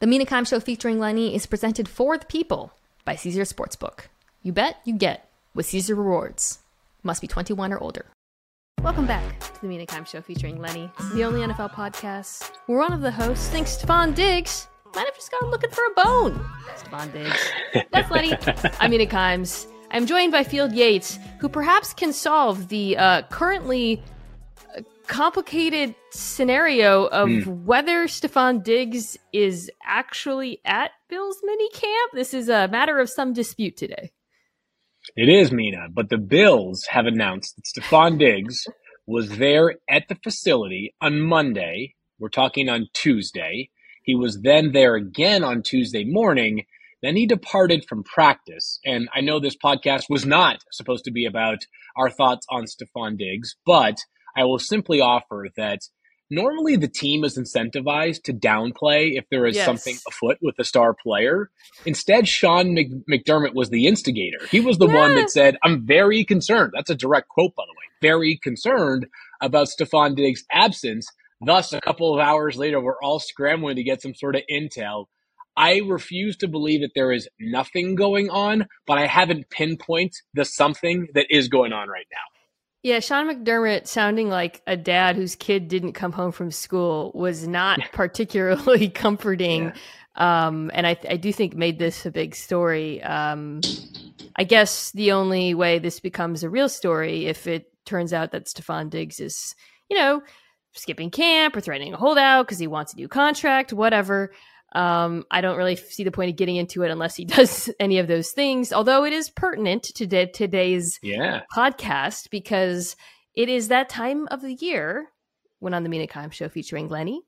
The Mina Kimes Show featuring Lenny is presented for the people by Caesars Sportsbook. You bet, you get with Caesar Rewards. Must be 21 or older. Welcome back to the Mina Kimes Show featuring Lenny, the only NFL podcast where one of the hosts thinks Stefon Diggs might have just gone looking for a bone. Stefon Diggs. That's Lenny. I'm Mina Kimes. I'm joined by Field Yates, who perhaps can solve the uh, currently complicated scenario of Hmm. whether Stefon Diggs is actually at Bill's mini camp. This is a matter of some dispute today. It is Mina, but the Bills have announced that Stefon Diggs was there at the facility on Monday. We're talking on Tuesday. He was then there again on Tuesday morning. Then he departed from practice. And I know this podcast was not supposed to be about our thoughts on Stefon Diggs, but I will simply offer that normally the team is incentivized to downplay if there is Yes. something afoot with a star player. Instead, Sean Mc- McDermott was the instigator. He was the one that said, I'm very concerned. That's a direct quote, by the way. Very concerned about Stefon Diggs' absence. Thus, a couple of hours later, we're all scrambling to get some sort of intel. I refuse to believe that there is nothing going on, but I haven't pinpointed the something that is going on right now. Yeah, Sean McDermott sounding like a dad whose kid didn't come home from school was not particularly comforting. Um, and I, I do think made this a big story. Um, I guess the only way this becomes a real story if it turns out that Stefon Diggs is, you know, skipping camp or threatening a holdout because he wants a new contract, whatever. Um, I don't really see the point of getting into it unless he does any of those things. Although it is pertinent to today- today's Yeah. podcast because it is that time of the year when on the Mina Kimes show featuring Lenny,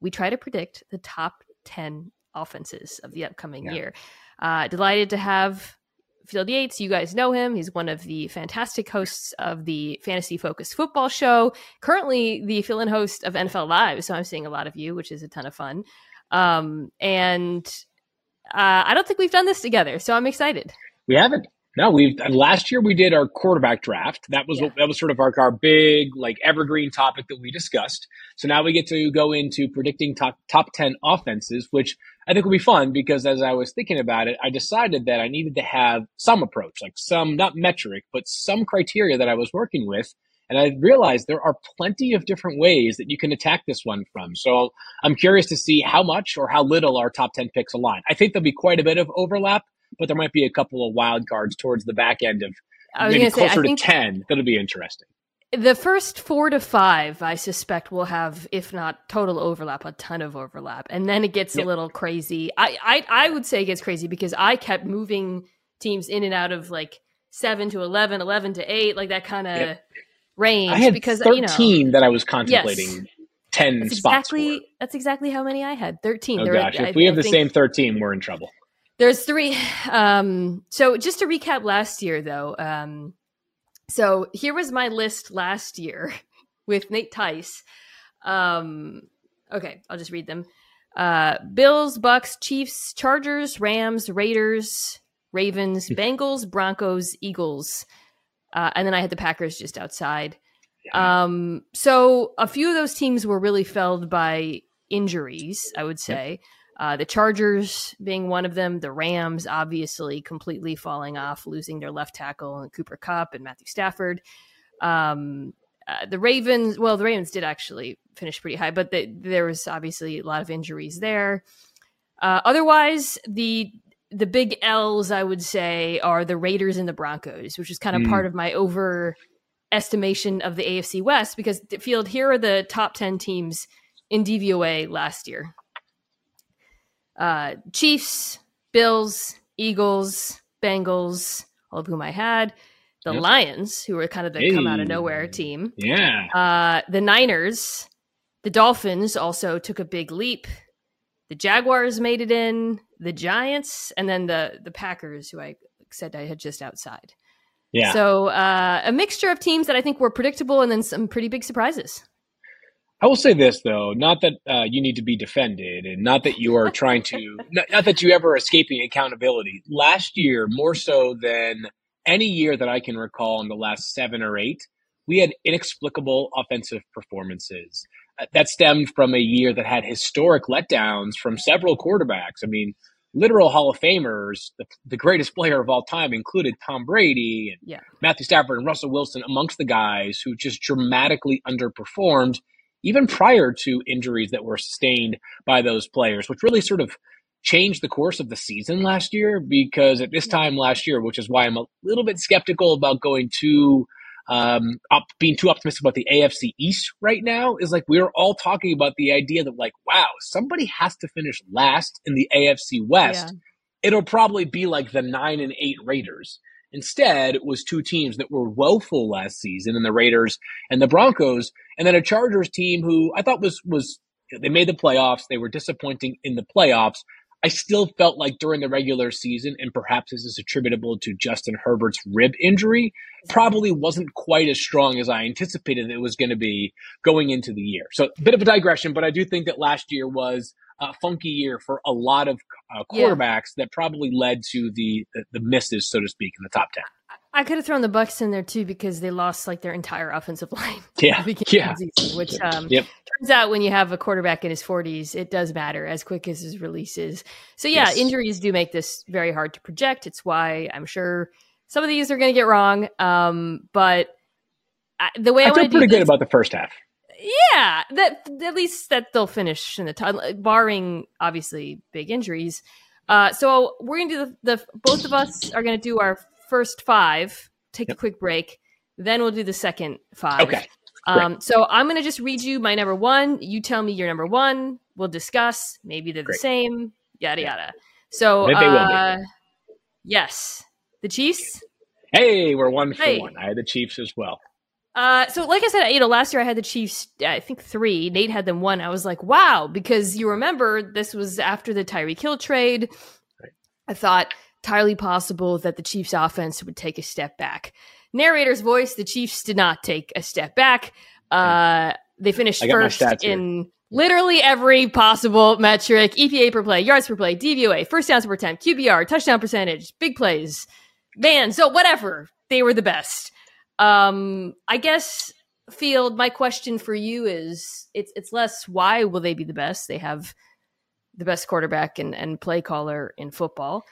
we try to predict the top 10 offenses of the upcoming Yeah. year. Uh, delighted to have Field Yates. You guys know him. He's one of the fantastic hosts of the Fantasy Focus Football Show. Currently, the fill-in host of NFL Live. So I'm seeing a lot of you, which is a ton of fun. Um, and uh, I don't think we've done this together, so I'm excited. We haven't. No, we've last year we did our quarterback draft. That was Yeah. what that was sort of our, our big like evergreen topic that we discussed. So now we get to go into predicting top top ten offenses, which I think will be fun because as I was thinking about it, I decided that I needed to have some approach, like some not metric, but some criteria that I was working with. And I realized there are plenty of different ways that you can attack this one from. So I'm curious to see how much or how little our top 10 picks align. I think there'll be quite a bit of overlap, but there might be a couple of wild cards towards the back end of maybe going to say, I closer think to 10 that'll be interesting. the first four to five, I suspect, will have, if not total overlap, a ton of overlap, and then it gets Yep. a little crazy. I, I I would say it gets crazy because I kept moving teams in and out of like seven to 11, 11 to eight, like that kind of Yep. Range. I had because 13 you know, that I was contemplating 10 that's spots exactly that's exactly how many I had. Thirteen. Oh There were- gosh, I- if we have I the same 13, we're in trouble. There's three. Um, so just to recap last year, though. Um, so here was my list last year with Nate Tice. Um, okay, I'll just read them. Uh, Bills, Bucks, Chiefs, Chargers, Rams, Raiders, Ravens, Bengals, Broncos, Eagles, uh, and then I had the Packers just outside. Um, so a few of those teams were really felled by injuries, I would say. Uh, the Chargers being one of them, the Rams obviously completely falling off, losing their left tackle and Cooper Kupp and Matthew Stafford. Um, uh, the Ravens, well, the Ravens did actually finish pretty high, but the, there was obviously a lot of injuries there. Uh, otherwise, the the big L's I would say are the Raiders and the Broncos, which is kind of Mm. part of my overestimation of the AFC West because Field here are the top ten teams in DVOA last year. Uh, Chiefs, Bills, Eagles, Bengals, all of whom I had. The Yep. Lions, who were kind of the come out of nowhere team. Yeah. Uh, the Niners, the Dolphins also took a big leap. The Jaguars made it in. The Giants, and then the the Packers, who I said I had just outside. Yeah. So uh, a mixture of teams that I think were predictable, and then some pretty big surprises. I will say this though, not that uh, you need to be defended, and not that you are trying to, not, not that you ever escaping accountability. Last year, more so than any year that I can recall in the last seven or eight, we had inexplicable offensive performances. That stemmed from a year that had historic letdowns from several quarterbacks. I mean, literal Hall of Famers, the, the greatest player of all time included Tom Brady and yeah. Matthew Stafford and Russell Wilson amongst the guys who just dramatically underperformed even prior to injuries that were sustained by those players, which really sort of changed the course of the season last year because at this time last year, which is why I'm a little bit skeptical about going too um, up, being too optimistic about the AFC East right now is like we're all talking about the idea that like, wow, somebody has to finish last in the AFC West. Yeah. It'll probably be like the nine and eight Raiders. Instead, it was two teams that were woeful last season, and the Raiders and the Broncos, and then a Chargers team who I thought was was they made the playoffs. They were disappointing in the playoffs, I still felt like during the regular season, and perhaps this is attributable to Justin Herbert's rib injury, probably wasn't quite as strong as I anticipated it was going to be going into the year. So, a bit of a digression, but I do think that last year was a funky year for a lot of uh, quarterbacks yeah. that probably led to the, the, the misses, so to speak, in the top ten. I could have thrown the Bucks in there too because they lost like their entire offensive line. Yeah, yeah. Season, which um, yep. turns out when you have a quarterback in his 40s, it does matter as quick as his release is. So yeah, yes. injuries do make this very hard to project. It's why I'm sure some of these are going to get wrong. Um, but I, the way I, I feel pretty good about the first half. Yeah, that at least that they'll finish in the time, barring obviously big injuries. Uh, so we're gonna do the, the both of us are gonna do our first five, take yep. a quick break, then we'll do the second five. Okay. Um, so I'm going to just read you my number one. You tell me your number one. We'll discuss. Maybe they're Great. the same. Yada yada. So uh, yes, the Chiefs. Hey, we're one for hey. one. I had the Chiefs as well. Uh, so like I said, you know, last year I had the Chiefs. I think three. Nate had them one. I was like, wow, because you remember this was after the Tyreek Hill trade. Right. I thought entirely possible that the Chiefs offense would take a step back. Narrator's voice, the Chiefs did not take a step back. Uh, they finished first in literally every possible metric EPA per play, yards per play, DVOA, first downs per attempt, QBR, touchdown percentage, big plays. Man, so whatever. They were the best. Um, I guess, Field, my question for you is it's, it's less why will they be the best? They have the best quarterback and, and play caller in football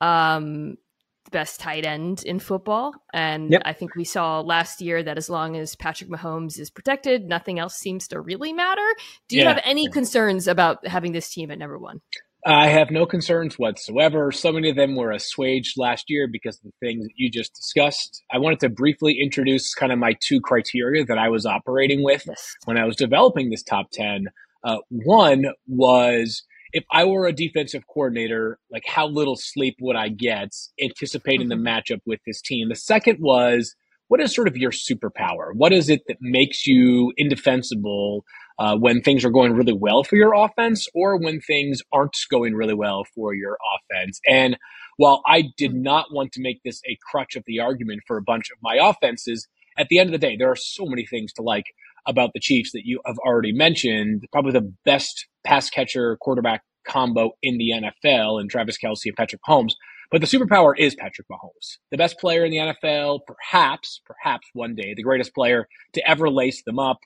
um, the best tight end in football. And yep. I think we saw last year that as long as Patrick Mahomes is protected, nothing else seems to really matter. Do you yeah. have any concerns about having this team at number one? I have no concerns whatsoever. So many of them were assuaged last year because of the things that you just discussed. I wanted to briefly introduce kind of my two criteria that I was operating with yes. when I was developing this top 10. Uh, one was if I were a defensive coordinator, like how little sleep would I get anticipating mm-hmm. the matchup with this team? The second was, what is sort of your superpower? What is it that makes you indefensible uh, when things are going really well for your offense or when things aren't going really well for your offense? And while I did mm. not want to make this a crutch of the argument for a bunch of my offenses, at the end of the day, there are so many things to like about the Chiefs that you have already mentioned. Probably the best pass catcher quarterback combo in the NFL and Travis Kelce and Patrick Mahomes. But the superpower is Patrick Mahomes, the best player in the NFL, perhaps, perhaps one day, the greatest player to ever lace them up.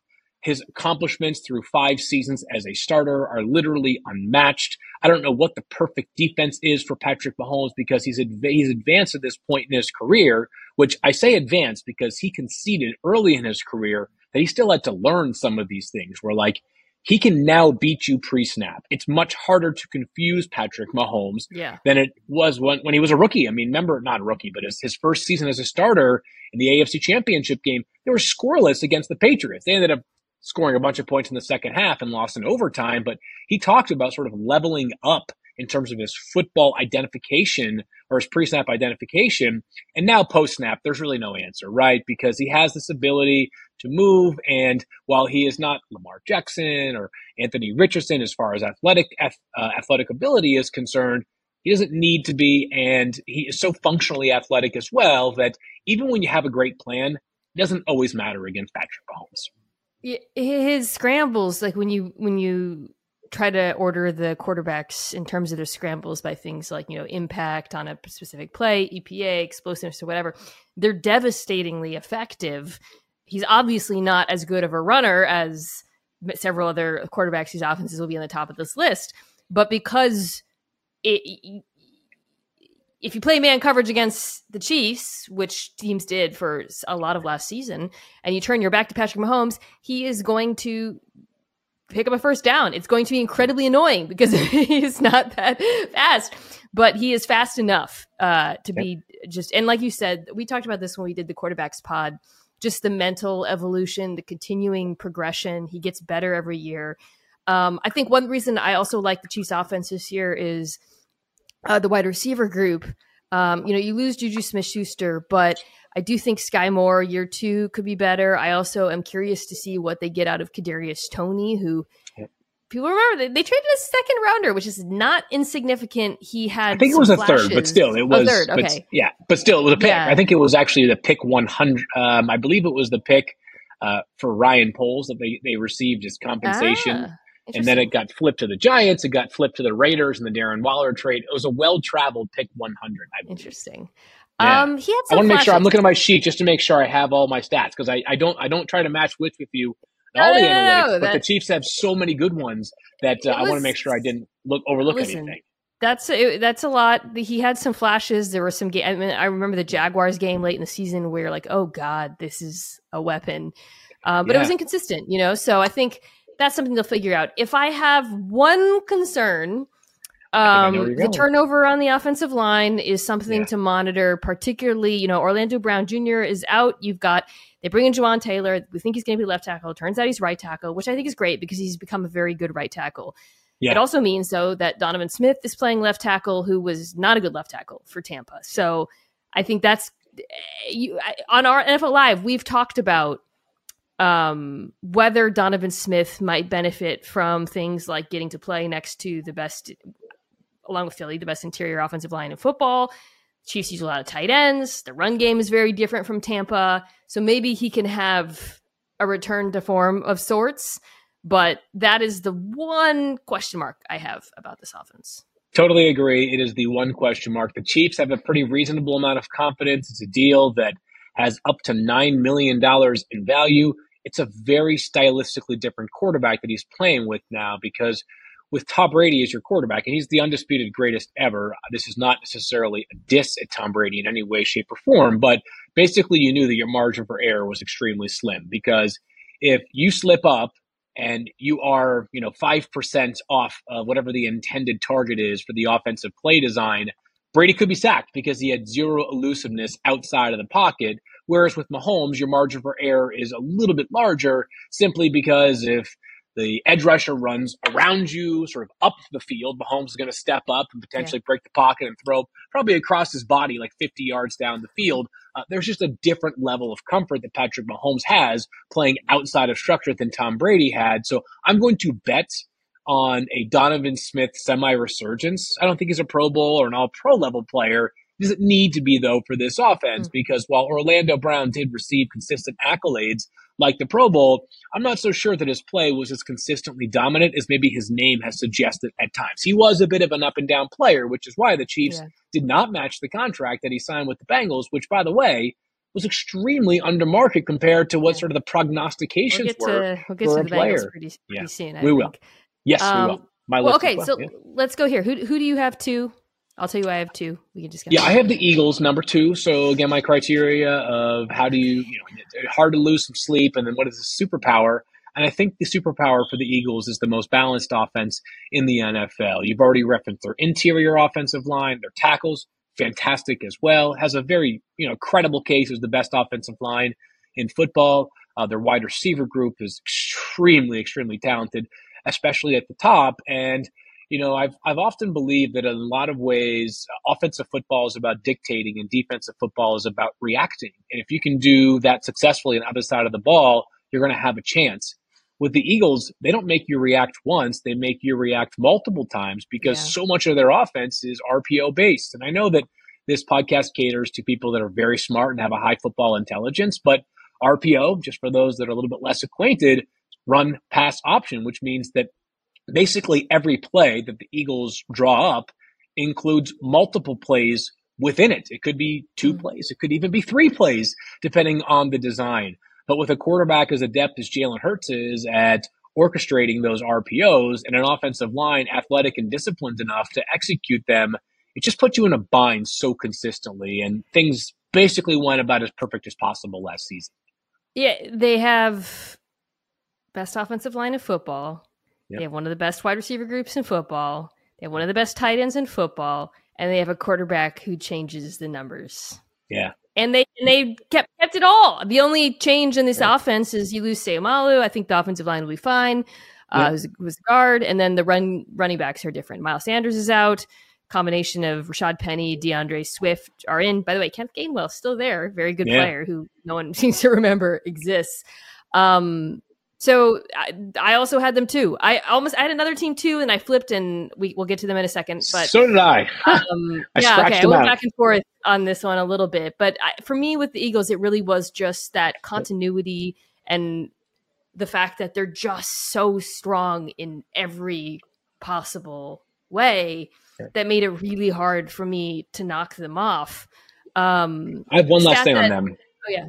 His accomplishments through five seasons as a starter are literally unmatched. I don't know what the perfect defense is for Patrick Mahomes because he's adv- he's advanced at this point in his career, which I say advanced because he conceded early in his career that he still had to learn some of these things. Where like he can now beat you pre-snap. It's much harder to confuse Patrick Mahomes yeah. than it was when, when he was a rookie. I mean, remember, not a rookie, but his, his first season as a starter in the AFC championship game, they were scoreless against the Patriots. They ended up scoring a bunch of points in the second half and lost in overtime, but he talked about sort of leveling up in terms of his football identification or his pre-snap identification. And now post-snap, there's really no answer, right? Because he has this ability to move. And while he is not Lamar Jackson or Anthony Richardson as far as athletic uh, athletic ability is concerned, he doesn't need to be. And he is so functionally athletic as well that even when you have a great plan, it doesn't always matter against Patrick Mahomes. His scrambles, like when you when you try to order the quarterbacks in terms of their scrambles by things like you know impact on a specific play, EPA, explosiveness, or whatever, they're devastatingly effective. He's obviously not as good of a runner as several other quarterbacks whose offenses will be on the top of this list. But because it, if you play man coverage against the Chiefs, which teams did for a lot of last season, and you turn your back to Patrick Mahomes, he is going to pick up a first down. It's going to be incredibly annoying because he's not that fast, but he is fast enough uh, to be just. And like you said, we talked about this when we did the quarterbacks pod. Just the mental evolution, the continuing progression. He gets better every year. Um, I think one reason I also like the Chiefs' offense this year is uh, the wide receiver group. Um, you know, you lose Juju Smith Schuster, but I do think Sky Moore year two could be better. I also am curious to see what they get out of Kadarius Toney, who people remember they, they, traded a second rounder, which is not insignificant. He had I think it was a third, but still it was a third. Okay, but, yeah, but still it was a pick. Yeah. I think it was actually the pick one hundred. Um, I believe it was the pick uh, for Ryan Poles that they they received as compensation. Ah. And then it got flipped to the Giants. It got flipped to the Raiders and the Darren Waller trade. It was a well traveled pick 100. Interesting. Yeah. Um, he had I want to make sure I'm looking at my sheet just to make sure I have all my stats because I, I don't I don't try to match wits with you all no, the analytics, no, but the Chiefs have so many good ones that uh, was, I want to make sure I didn't look overlook listen, anything. That's it, that's a lot. He had some flashes. There were some. Ga- I, mean, I remember the Jaguars game late in the season where you're like, oh god, this is a weapon, uh, but yeah. it was inconsistent. You know, so I think that's something they'll figure out. If I have one concern, um, the turnover on the offensive line is something yeah. to monitor, particularly, you know, Orlando Brown Jr. is out. You've got, they bring in Jawaan Taylor. We think he's going to be left tackle. Turns out he's right tackle, which I think is great because he's become a very good right tackle. Yeah. It also means, though, that Donovan Smith is playing left tackle, who was not a good left tackle for Tampa. So I think that's, eh, you, on our NFL Live, we've talked about um, whether Donovan Smith might benefit from things like getting to play next to the best, along with Philly, the best interior offensive line in football. Chiefs use a lot of tight ends. The run game is very different from Tampa. So maybe he can have a return to form of sorts. But that is the one question mark I have about this offense. Totally agree. It is the one question mark. The Chiefs have a pretty reasonable amount of confidence. It's a deal that has up to $9 million in value it's a very stylistically different quarterback that he's playing with now because with Tom Brady as your quarterback, and he's the undisputed greatest ever. This is not necessarily a diss at Tom Brady in any way, shape, or form, but basically you knew that your margin for error was extremely slim because if you slip up and you are, you know, 5% off of whatever the intended target is for the offensive play design, Brady could be sacked because he had zero elusiveness outside of the pocket. Whereas with Mahomes, your margin for error is a little bit larger simply because if the edge rusher runs around you, sort of up the field, Mahomes is going to step up and potentially yeah. break the pocket and throw probably across his body like 50 yards down the field. Uh, there's just a different level of comfort that Patrick Mahomes has playing outside of structure than Tom Brady had. So I'm going to bet on a Donovan Smith semi resurgence. I don't think he's a Pro Bowl or an all pro level player. He doesn't need to be, though, for this offense mm-hmm. because while Orlando Brown did receive consistent accolades like the Pro Bowl, I'm not so sure that his play was as consistently dominant as maybe his name has suggested at times. He was a bit of an up and down player, which is why the Chiefs yeah. did not match the contract that he signed with the Bengals, which, by the way, was extremely under market compared to what yeah. sort of the prognostications we'll were to, we'll get for to the player. Bengals pretty, pretty yeah. soon. I we think. will. Yes, um, we will. My well, okay, well. so yeah. let's go here. Who who do you have two? I'll tell you I have two. We can just yeah. I have the Eagles number two. So again, my criteria of how do you you know hard to lose some sleep, and then what is the superpower? And I think the superpower for the Eagles is the most balanced offense in the NFL. You've already referenced their interior offensive line, their tackles, fantastic as well. Has a very you know credible case as the best offensive line in football. Uh, their wide receiver group is extremely, extremely talented especially at the top. And you know, I've I've often believed that in a lot of ways, uh, offensive football is about dictating, and defensive football is about reacting. And if you can do that successfully on the other side of the ball, you're going to have a chance. With the Eagles, they don't make you react once; they make you react multiple times because yeah. so much of their offense is RPO based. And I know that this podcast caters to people that are very smart and have a high football intelligence, but RPO, just for those that are a little bit less acquainted, run pass option, which means that basically every play that the Eagles draw up includes multiple plays within it. It could be 2 mm-hmm. plays, it could even be three plays, depending on the design. But with a quarterback as adept as Jalen Hurts is at orchestrating those RPOs and an offensive line athletic and disciplined enough to execute them, it just puts you in a bind so consistently. And things basically went about as perfect as possible last season. Yeah, they have best offensive line of football. Yep. They have one of the best wide receiver groups in football. They have one of the best tight ends in football, and they have a quarterback who changes the numbers. Yeah. And they and they kept kept it all. The only change in this yeah. offense is you lose Seumalo. I think the offensive line will be fine. Uh, yeah. was, was guard, and then the run running backs are different. Miles Sanders is out. Combination of Rashad Penny, DeAndre Swift are in. By the way, Kenneth Gainwell still there, very good yeah. player who no one seems to remember exists. Um, so I, I, also had them too. I almost I had another team too, and I flipped, and we we'll get to them in a second. But so did I. Um, I yeah, okay. I went out. back and forth on this one a little bit, but I, for me with the Eagles, it really was just that continuity and the fact that they're just so strong in every possible way that made it really hard for me to knock them off. Um, I have one last thing that, on them. Oh yeah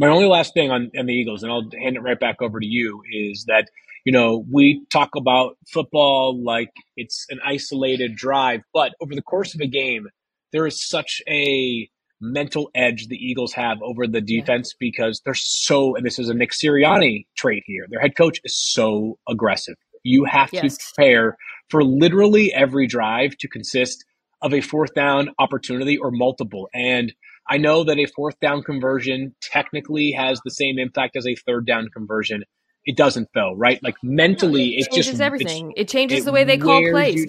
my only last thing on, on the Eagles, and I'll hand it right back over to you, is that you know we talk about football like it's an isolated drive, but over the course of a game, there is such a mental edge the Eagles have over the defense yeah. because they're so, and this is a Nick Sirianni trait here. Their head coach is so aggressive. You have yes. to prepare for literally every drive to consist of a fourth down opportunity or multiple. And I know that a fourth down conversion technically has the same impact as a third down conversion. It doesn't, Phil, right? Like mentally, it, it changes everything. It changes it the way they call plays.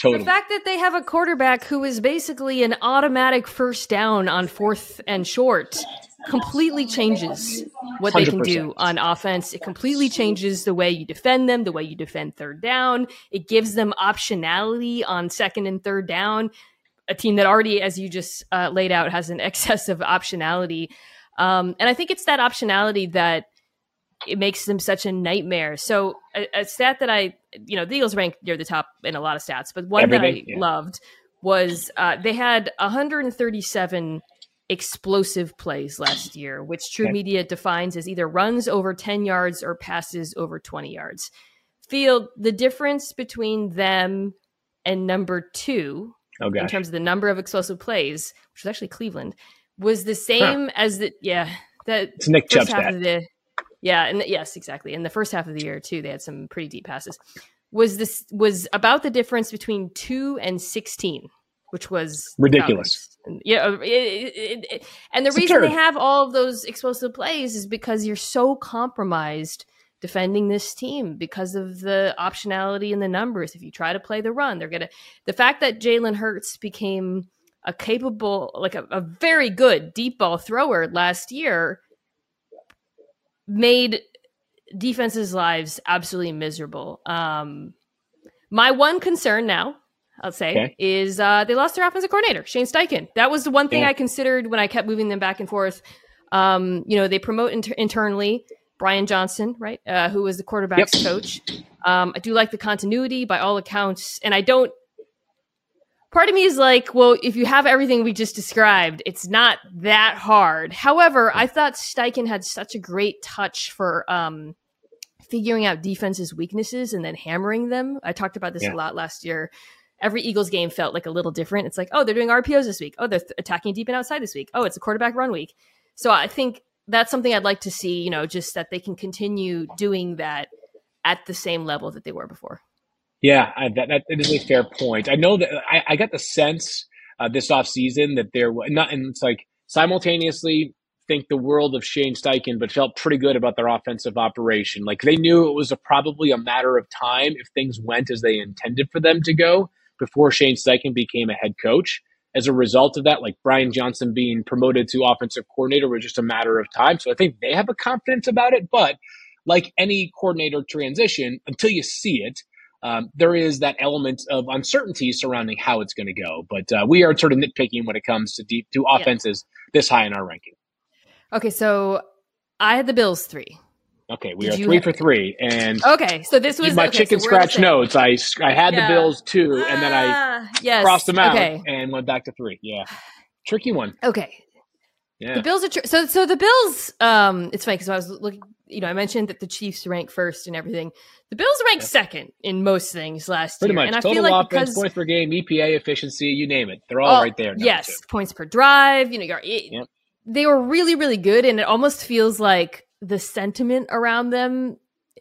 Totally. The fact that they have a quarterback who is basically an automatic first down on fourth and short completely changes what they can do on offense. It completely changes the way you defend them, the way you defend third down. It gives them optionality on second and third down a team that already, as you just uh, laid out, has an excess of optionality. Um, and I think it's that optionality that it makes them such a nightmare. So a, a, stat that I, you know, the Eagles ranked near the top in a lot of stats, but one Everything, that I yeah. loved was uh, they had 137 explosive plays last year, which True okay. Media defines as either runs over 10 yards or passes over 20 yards. Field, the difference between them and number two oh, in terms of the number of explosive plays, which was actually Cleveland, was the same huh. as the yeah that it's Nick first half of the yeah and the, yes exactly in the first half of the year too they had some pretty deep passes. Was this was about the difference between two and sixteen which was ridiculous. Yeah, uh, it, it, it, and the it's reason they have all of those explosive plays is because you're so compromised defending this team because of the optionality and the numbers. If you try to play the run, they're gonna. The fact that Jalen Hurts became a capable, like a, a very good deep ball thrower last year, made defenses' lives absolutely miserable. Um, my one concern now, I'll say, okay. is uh, they lost their offensive coordinator, Shane Steichen. That was the one thing yeah. I considered when I kept moving them back and forth. Um, you know, they promote inter- internally. Brian Johnson, right, uh, who was the quarterback's yep. coach. Um, I do like the continuity by all accounts, and I don't. Part of me is like, well, if you have everything we just described, it's not that hard. However, I thought Steichen had such a great touch for um, figuring out defenses' weaknesses and then hammering them. I talked about this yeah. a lot last year. Every Eagles game felt like a little different. It's like, oh, they're doing RPOs this week. Oh, they're th- attacking deep and outside this week. Oh, it's a quarterback run week. So I think that's something I'd like to see, you know, just that they can continue doing that at the same level that they were before. Yeah, I, that, that is a fair point. I know that I, I got the sense uh, this offseason that there was not, and it's like simultaneously think the world of Shane Steichen, but felt pretty good about their offensive operation. Like they knew it was a, probably a matter of time if things went as they intended for them to go before Shane Steichen became a head coach as a result of that, like Brian Johnson being promoted to offensive coordinator was just a matter of time. So I think they have a confidence about it. But like any coordinator transition, until you see it, um, there is that element of uncertainty surrounding how it's going to go. But uh, we are sort of nitpicking when it comes to deep to offenses yeah. this high in our ranking. Okay, so I had the Bills three. Okay, we Did are three have... for three, and okay, so this was my okay, chicken so scratch notes. I I had yeah. the Bills two, and then I yes. crossed them out okay. and went back to three. Yeah, tricky one. Okay, Yeah. The Bills are tr- so so the Bills. Um, it's funny because I was looking. You know, I mentioned that the Chiefs rank first and everything. The Bills ranked yeah. second in most things last Pretty year. Much. And I Total feel like offense, because, points per game, EPA, efficiency, you name it, they're all oh, right there. Yes, two. points per drive. You know, it, yep. they were really really good, and it almost feels like the sentiment around them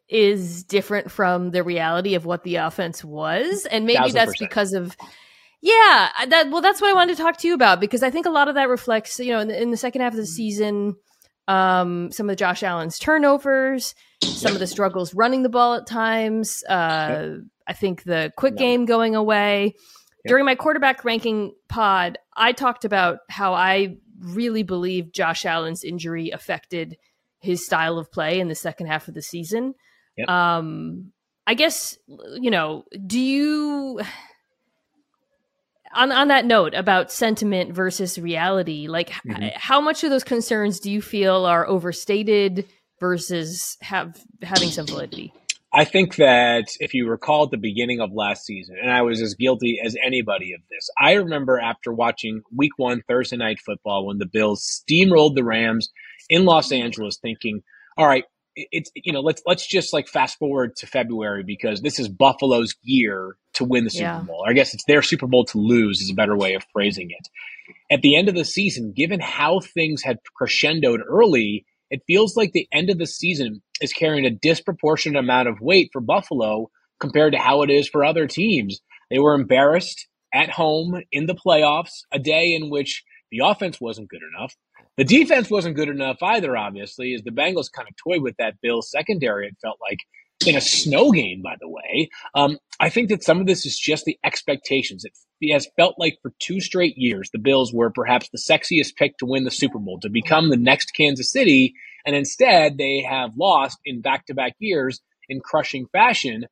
is different from the reality of what the offense was, and maybe that's because of yeah, that well, that's what I wanted to talk to you about because I think a lot of that reflects, you know, in the, in the second half of the season, um, some of Josh Allen's turnovers, some of the struggles running the ball at times. Uh, I think the quick game going away. During my quarterback ranking pod, I talked about how I really believe Josh Allen's injury affected his style of play in the second half of the season. Yep. Um, I guess you know, do you on on that note about sentiment versus reality, like mm-hmm. h- how much of those concerns do you feel are overstated versus have having some validity? I think that if you recall at the beginning of last season, and I was as guilty as anybody of this, I remember after watching week one Thursday night football when the Bills steamrolled the Rams in Los Angeles, thinking, all right, it's you know let's let's just like fast forward to February because this is Buffalo's year to win the Super yeah. Bowl. I guess it's their Super Bowl to lose is a better way of phrasing it. At the end of the season, given how things had crescendoed early, it feels like the end of the season is carrying a disproportionate amount of weight for Buffalo compared to how it is for other teams. They were embarrassed at home in the playoffs, a day in which the offense wasn't good enough. The defense wasn't good enough either, obviously, as the Bengals kind of toyed with that Bills secondary, it felt like. In a snow game, by the way. Um, I think that some of this is just the expectations. It, has felt like for two straight years, the Bills were perhaps the sexiest pick to win the Super Bowl, to become the next Kansas City. And instead, they have lost in back to back years in crushing fashion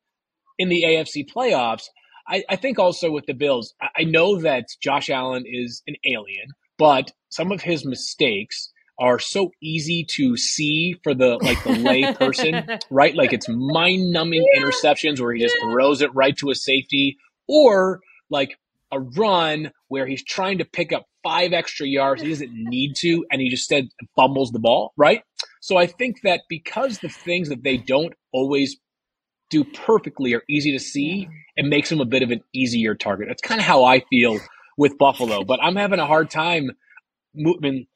in the AFC playoffs. I, I, think also with the Bills, I, I know that Josh Allen is an alien but some of his mistakes are so easy to see for the like the lay person, right? Like it's mind-numbing yeah. interceptions where he just yeah. throws it right to a safety, or like a run where he's trying to pick up five extra yards he doesn't need to, and he just said fumbles the ball, right? So I think that because the things that they don't always do perfectly are easy to see, it makes him a bit of an easier target. That's kind of how I feel with Buffalo, but I'm having a hard time moving.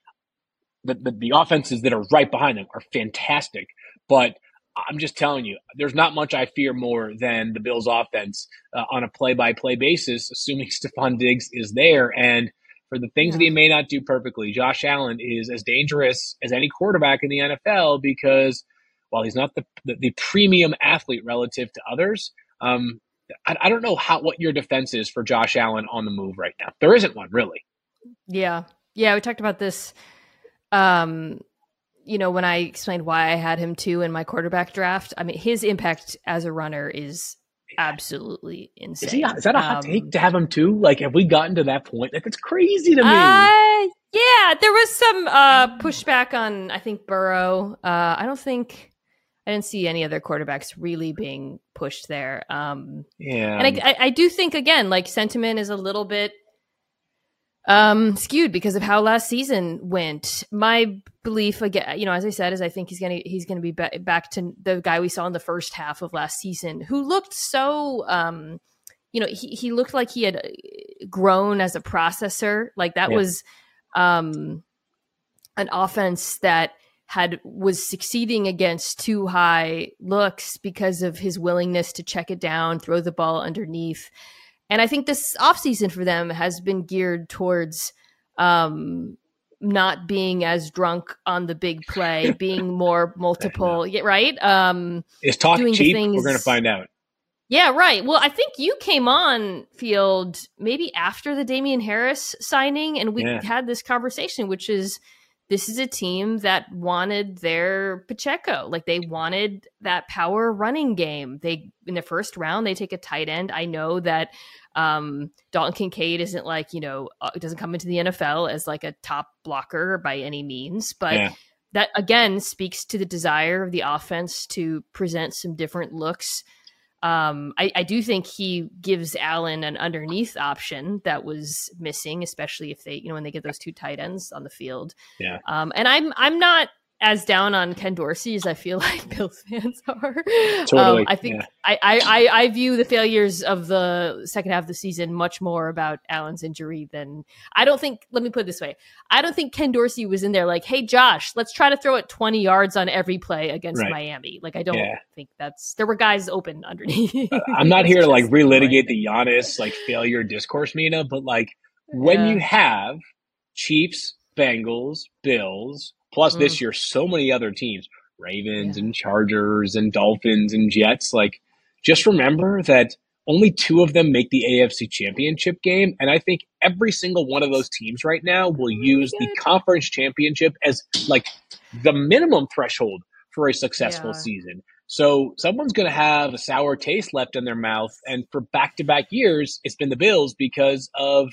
The, the, the offenses that are right behind them are fantastic, but I'm just telling you, there's not much I fear more than the Bills' offense uh, on a play-by-play basis, assuming Stefon Diggs is there. And for the things yeah. that he may not do perfectly, Josh Allen is as dangerous as any quarterback in the NFL because while he's not the the, the premium athlete relative to others, um, I, I don't know how what your defense is for Josh Allen on the move right now. There isn't one really. Yeah, yeah, we talked about this. Um, you know, when I explained why I had him too in my quarterback draft. I mean, his impact as a runner is absolutely insane. Is, he, is that a hot um, take to have him too? Like, have we gotten to that point? Like, it's crazy to me. Uh, yeah, there was some uh, pushback on I think Burrow. Uh, I don't think I didn't see any other quarterbacks really being pushed there. Um, yeah, and I, I, I, do think again, like sentiment is a little bit um, skewed because of how last season went. My belief, again, you know, as I said, is I think he's gonna he's gonna be ba- back to the guy we saw in the first half of last season, who looked so. Um, you know, he, he looked like he had uh, grown as a processor. Like that yeah. was um, an offense that had was succeeding against too high looks because of his willingness to check it down, throw the ball underneath. And I think this offseason for them has been geared towards um, not being as drunk on the big play, being more multiple, yeah, right? Um, Is talk cheap? Things... We're going to find out. Yeah, right. Well, I think you came on field maybe after the Damien Harris signing, and we yeah. had this conversation, which is this is a team that wanted their Pacheco. Like they wanted that power running game. They in the first round they take a tight end. I know that um, Dalton Kincaid isn't like you know uh, doesn't come into the NFL as like a top blocker by any means, but. Yeah. That again speaks to the desire of the offense to present some different looks Um, I, I, do think he gives Allen an underneath option that was missing, especially if they, you know, when they get those two tight ends on the field. Yeah. Um, and I'm I'm not as down on Ken Dorsey as I feel like Bills fans are. Totally. Um, I think yeah. I, I, I view the failures of the second half of the season much more about Allen's injury than I don't think. Let me put it this way: I don't think Ken Dorsey was in there like, "Hey, Josh, let's try to throw it twenty yards on every play against right. Miami." Like, I don't yeah. think that's there were guys open underneath. I'm not here to like relitigate the Giannis like failure discourse, Mina, but like when yeah. you have Chiefs, Bengals, Bills, Plus, mm. this year, so many other teams, Ravens yeah. and Chargers and Dolphins and Jets. Like, just remember that only two of them make the AFC championship game. And I think every single one of those teams right now will oh use the conference championship as like the minimum threshold for a successful yeah. season. So someone's going to have a sour taste left in their mouth. And for back to back years, it's been the Bills because of,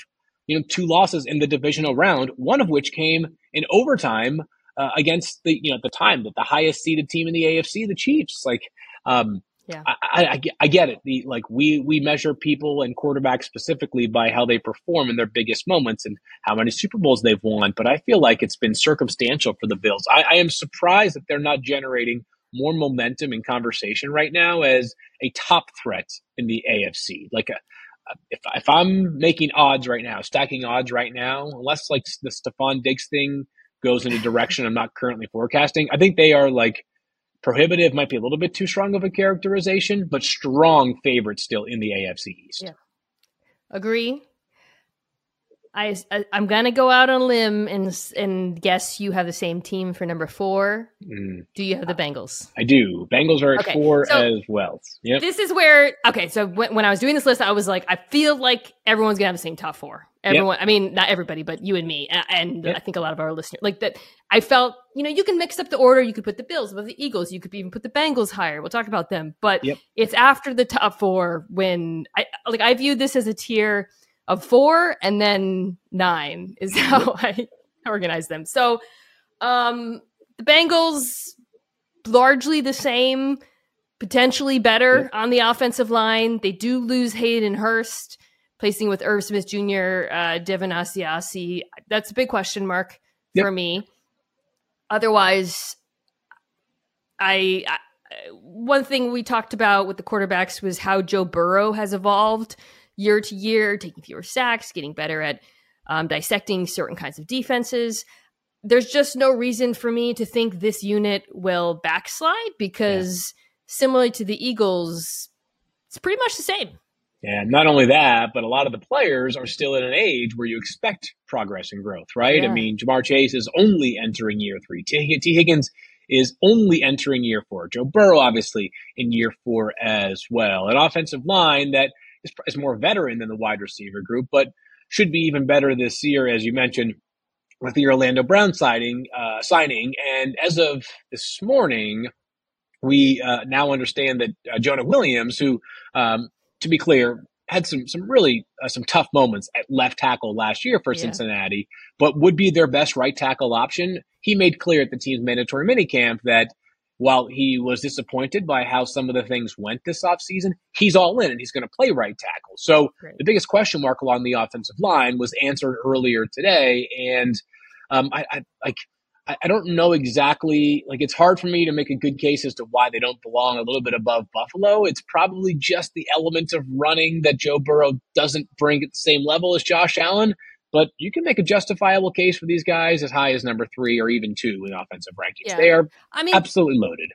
you know, two losses in the divisional round, one of which came in overtime uh, against the you know at the time that the highest seeded team in the AFC, the Chiefs. Like, um, yeah, I, I, I, get it. The like we we measure people and quarterbacks specifically by how they perform in their biggest moments and how many Super Bowls they've won. But I feel like it's been circumstantial for the Bills. I, I am surprised that they're not generating more momentum and conversation right now as a top threat in the AFC. Like a, uh, if, if I'm making odds right now, stacking odds right now, unless like the Stefon Diggs thing goes in a direction I'm not currently forecasting. I think they are like prohibitive, might be a little bit too strong of a characterization, but strong favorites still in the AFC East. Yeah. Agree. I, I am gonna go out on a limb and and guess you have the same team for number four. Mm. Do you have the Bengals? I do. Bengals are at okay. four so as well. Yep. This is where okay. So when, when I was doing this list, I was like, I feel like everyone's gonna have the same top four. Everyone, yep. I mean, not everybody, but you and me, and yep. I think a lot of our listeners, like that. I felt, you know, you can mix up the order. You could put the Bills above the Eagles. You could even put the Bengals higher. We'll talk about them, but it's after the top four when I like. I view this as a tier of four and then nine is how I organize them. So, um, the Bengals largely the same, potentially better on the offensive line. They do lose Hayden Hurst placing with Irv Smith Jr., uh, Devin Asiasi. That's a big question mark yep. for me. Otherwise, I, I, one thing we talked about with the quarterbacks was how Joe Burrow has evolved year to year, taking fewer sacks, getting better at um, dissecting certain kinds of defenses. There's just no reason for me to think this unit will backslide because, yeah. similarly to the Eagles, it's pretty much the same. And not only that, but a lot of the players are still at an age where you expect progress and growth, right? Yeah. I mean, Ja'Marr Chase is only entering year three. Tee Higgins is only entering year four. Joe Burrow, obviously, in year four as well. An offensive line that is, is more veteran than the wide receiver group, but should be even better this year, as you mentioned, with the Orlando Brown signing. Uh, signing, and as of this morning, we uh, now understand that uh, Jonah Williams, who um, to be clear, had some some really uh, some tough moments at left tackle last year for yeah. Cincinnati, but would be their best right tackle option. He made clear at the team's mandatory minicamp that while he was disappointed by how some of the things went this offseason, he's all in and he's going to play right tackle. So Great. the biggest question mark along the offensive line was answered earlier today, and um, I, I like I, don't know exactly. Like, it's hard for me to make a good case as to why they don't belong a little bit above Buffalo. It's probably just the element of running that Joe Burrow doesn't bring at the same level as Josh Allen. But you can make a justifiable case for these guys as high as number three or even two in offensive rankings. Yeah. They are I mean, absolutely loaded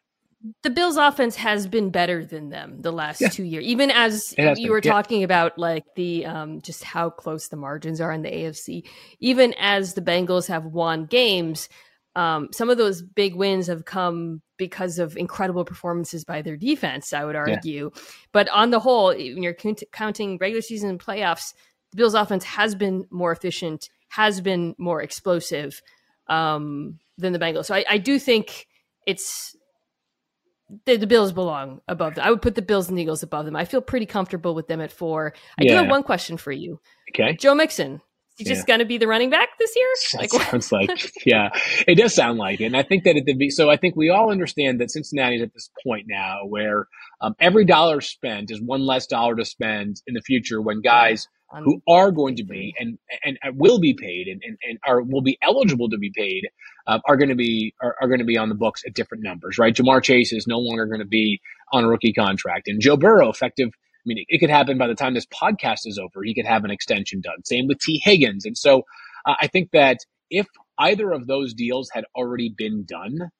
the Bills offense has been better than them the last yeah. two years. Even as you been, were yeah. talking about like the um just how close the margins are in the AFC. Even as the Bengals have won games, um, some of those big wins have come because of incredible performances by their defense, I would argue. Yeah. But on the whole, when you're counting regular season and playoffs, the Bills' offense has been more efficient, has been more explosive um, than the Bengals. So I, I do think it's the, the, Bills belong above them. I would put the Bills and the Eagles above them. I feel pretty comfortable with them at four. I yeah. do have one question for you. Okay. Joe Mixon, Is he just going to be the running back this year? Like, sounds like, yeah, it does sound like it. And I think that it at the so I think we all understand that Cincinnati's at this point now where um, every dollar spent is one less dollar to spend in the future when guys who are going to be and and, and will be paid and, and, and are will be eligible to be paid uh, are going to be are, are going to be on the books at different numbers, right? Ja'Marr Chase is no longer going to be on a rookie contract, and Joe Burrow, effective. I mean, it, could happen by the time this podcast is over. He could have an extension done. Same with Tee Higgins, and so uh, I think that if either of those deals had already been done,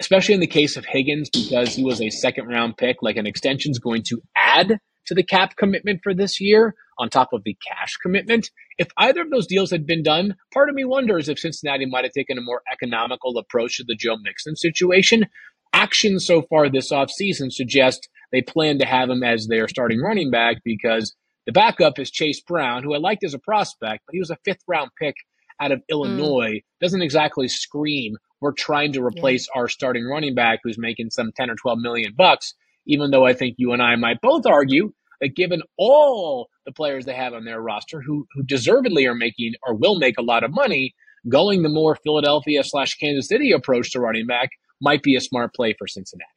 especially in the case of Higgins, because he was a second round pick, like an extension is going to add to the cap commitment for this year on top of the cash commitment. If either of those deals had been done, part of me wonders if Cincinnati might have taken a more economical approach to the Joe Mixon situation. Actions so far this offseason suggest they plan to have him as their starting running back because the backup is Chase Brown, who I liked as a prospect, but he was a fifth round pick out of. Illinois. Mm. Doesn't exactly scream we're trying to replace yeah. our starting running back who's making some 10 or 12 million bucks even though I think you and I might both argue that given all the players they have on their roster who, who deservedly are making or will make a lot of money, going the more Philadelphia slash Kansas City approach to running back might be a smart play for Cincinnati.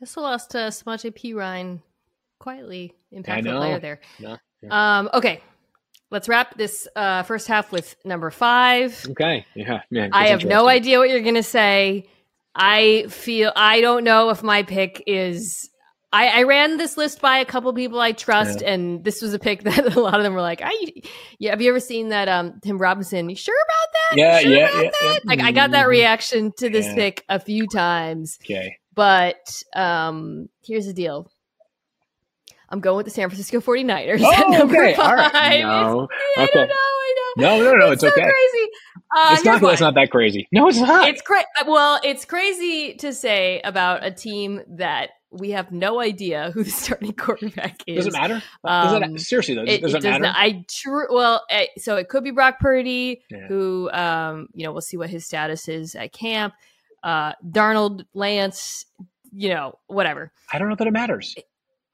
This lost uh, Samaje Perine quietly impactful player there. Yeah, yeah. Um, okay, let's wrap this uh, first half with number five. Okay, yeah, man. I have no idea what you're going to say. I feel I don't know if my pick is. I, I ran this list by a couple people I trust, yeah. and this was a pick that a lot of them were like, "I, yeah." Have you ever seen that? Um, Tim Robinson. You sure about that? Yeah, sure yeah, yeah, yeah, Like I got that mm-hmm. reaction to this yeah. pick a few times. Okay, but um, here's the deal. I'm going with the San Francisco 49ers oh, at number okay. five. All right. No. It's, okay. I know, I know. No, no, no, it's, it's so okay. crazy. Uh, it's not. It's not that crazy. No, it's not. It's crazy. Well, it's crazy to say about a team that we have no idea who the starting quarterback is. Does it matter? Um, does it, seriously though, does it, it, it does matter? Not, I true. Well, so it could be Brock Purdy, yeah. who um, you know, we'll see what his status is at camp. Uh, Darnold, Lance, you know, whatever. I don't know that it matters.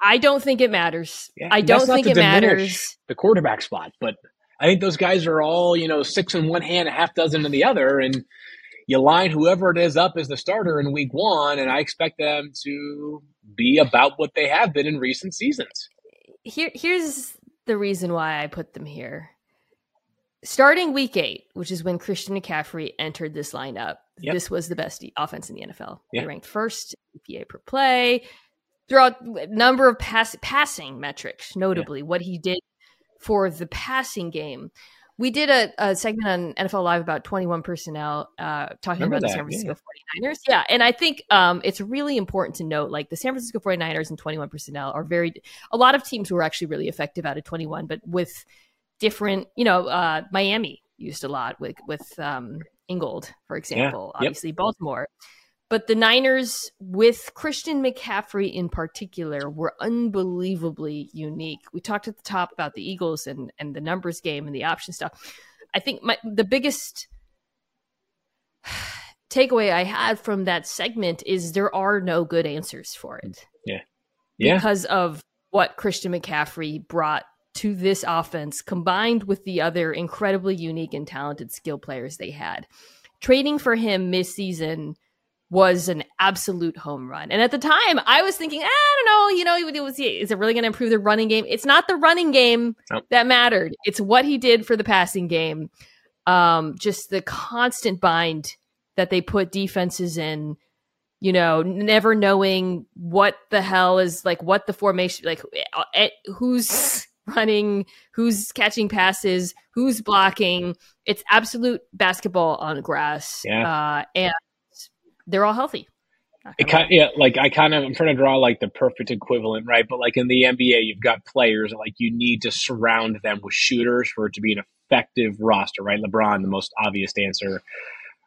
I don't think it matters. Yeah, I don't think it matters. The quarterback spot, but I think those guys are all, you know, six in one hand, a half dozen in the other. And you line whoever it is up as the starter in week one, and I expect them to be about what they have been in recent seasons. Here, here's the reason why I put them here. Starting week eight, which is when Christian McCaffrey entered this lineup, yep. this was the best offense in the NFL. Yep. They ranked first EPA per play throughout number of pass, passing metrics, notably what he did for the passing game. We did a, a, segment on NFL Live about 21 personnel, uh, talking Remember about that, the San Francisco yeah. 49ers. Yeah. And I think um, it's really important to note like the San Francisco 49ers and 21 personnel are very, a lot of teams were actually really effective out of 21, but with different, you know, uh, Miami used a lot with, with um, Ingold, for example, yeah. obviously yep. Baltimore. But the Niners, with Christian McCaffrey in particular, were unbelievably unique. We talked at the top about the Eagles and, and the numbers game and the option stuff. I think my, the biggest takeaway I had from that segment is there are no good answers for it. Yeah. Yeah. Because of what Christian McCaffrey brought to this offense combined with the other incredibly unique and talented skill players they had. Trading for him mid season was an absolute home run. And at the time, I was thinking, I don't know, you know, was, is it really going to improve the running game? It's not the running game nope. that mattered. It's what he did for the passing game. Um, just the constant bind that they put defenses in, you know, never knowing what the hell is like, what the formation, like uh, eh, who's running, who's catching passes, who's blocking. It's absolute basketball on grass. Yeah. Uh, and they're all healthy. It kind of, yeah, like I kind of I'm trying to draw like the perfect equivalent, right? But like in the NBA, you've got players like you need to surround them with shooters for it to be an effective roster, right? LeBron, the most obvious answer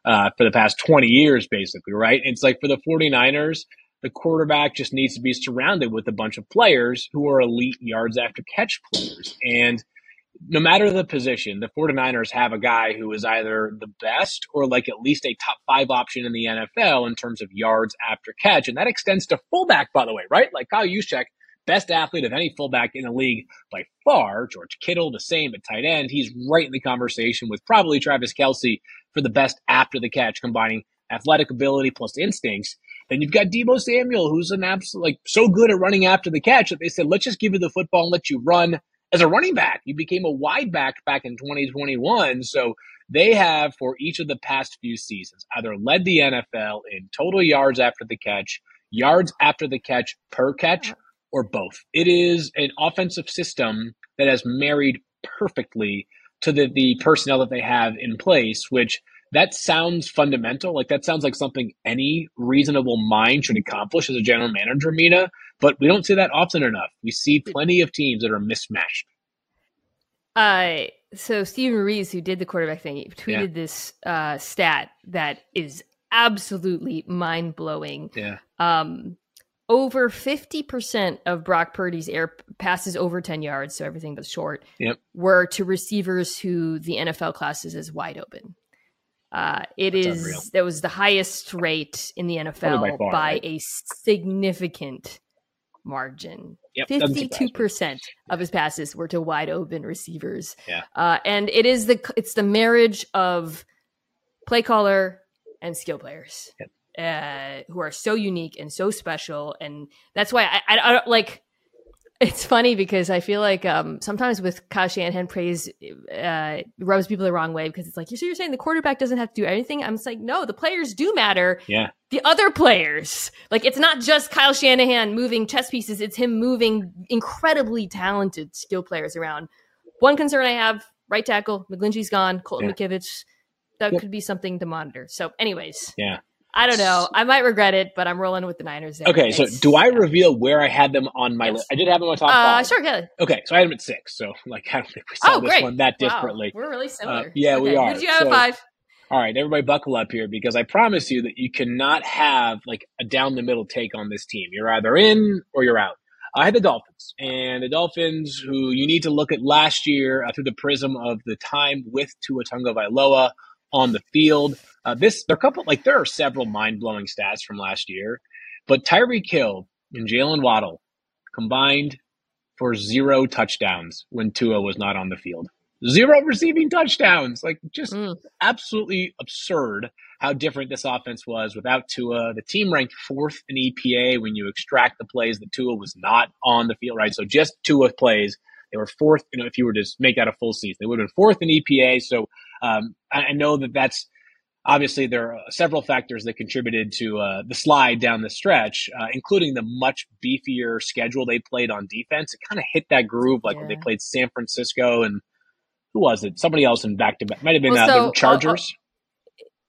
uh, for the past 20 years, basically, right? It's like for the 49ers, the quarterback just needs to be surrounded with a bunch of players who are elite yards after catch players. And no matter the position, the 49ers have a guy who is either the best or like at least a top five option in the NFL in terms of yards after catch. And that extends to fullback, by the way, right? Like Kyle Juszczyk best athlete of any fullback in the league by far. George Kittle, the same at tight end. He's right in the conversation with probably Travis Kelce for the best after the catch, combining athletic ability plus instincts. Then you've got Deebo Samuel, who's an absolute like so good at running after the catch that they said, let's just give you the football and let you run as a running back. He became a wide back back in 2021. So they have for each of the past few seasons either led the NFL in total yards after the catch, yards after the catch per catch, or both. It is an offensive system that has married perfectly to the, the personnel that they have in place, which that sounds fundamental. Like that sounds like something any reasonable mind should accomplish as a general manager, Mina. But we don't see that often enough. We see plenty of teams that are mismatched. Uh, so Steven Ruiz, who did the quarterback thing, tweeted yeah. this uh, stat that is absolutely mind blowing. Yeah. Um, over 50% of Brock Purdy's air passes over 10 yards, so everything goes short, yep. were to receivers who the NFL classes as wide open. Uh, it That's is unreal. that was the highest rate in the NFL by, far, by right? a significant margin. Fifty-two percent of his passes were to wide open receivers. Yeah, uh, and it is the it's the marriage of play caller and skill players yep. uh, who are so unique and so special, and that's why I, I, I like it's funny because I feel like um, sometimes with Kyle Shanahan praise uh, rubs people the wrong way because it's like, so you're saying the quarterback doesn't have to do anything? I'm just like, no, the players do matter. Yeah. The other players, like it's not just Kyle Shanahan moving chess pieces; it's him moving incredibly talented skill players around. One concern I have: right tackle McGlinchey's gone, Colton yeah. McKivitz. That yep. could be something to monitor. So, anyways, yeah. I don't know. I might regret it, but I'm rolling with the Niners. There. Okay, so do I reveal where I had them on my yes. list? I did have them on top uh, five. Sure, good. Okay, so I had them at six. So like, I don't think we saw oh, this great. one that differently. Wow. We're really uh, similar. Uh, yeah, okay. we are. did you have so, five? All right, everybody, buckle up here because I promise you that you cannot have like a down the middle take on this team. You're either in or you're out. I had the Dolphins, and the Dolphins, who you need to look at last year uh, through the prism of the time with Tua Tagovailoa on the field. Uh, this there are a couple like there are several mind blowing stats from last year, but Tyreek Hill and Jalen Waddle combined for zero touchdowns when Tua was not on the field. Zero receiving touchdowns. Like just mm. absolutely absurd how different this offense was without Tua. The team ranked fourth in EPA when you extract the plays that Tua was not on the field, right? So just Tua plays. They were fourth, you know, if you were to make that a full season, they would have been fourth in EPA. So um, I, I know that that's obviously there are several factors that contributed to uh, the slide down the stretch, uh, including the much beefier schedule they played on defense. It kind of hit that groove like yeah. when they played San Francisco and who was it? Somebody else in back to back. Might have been well, uh, the Chargers.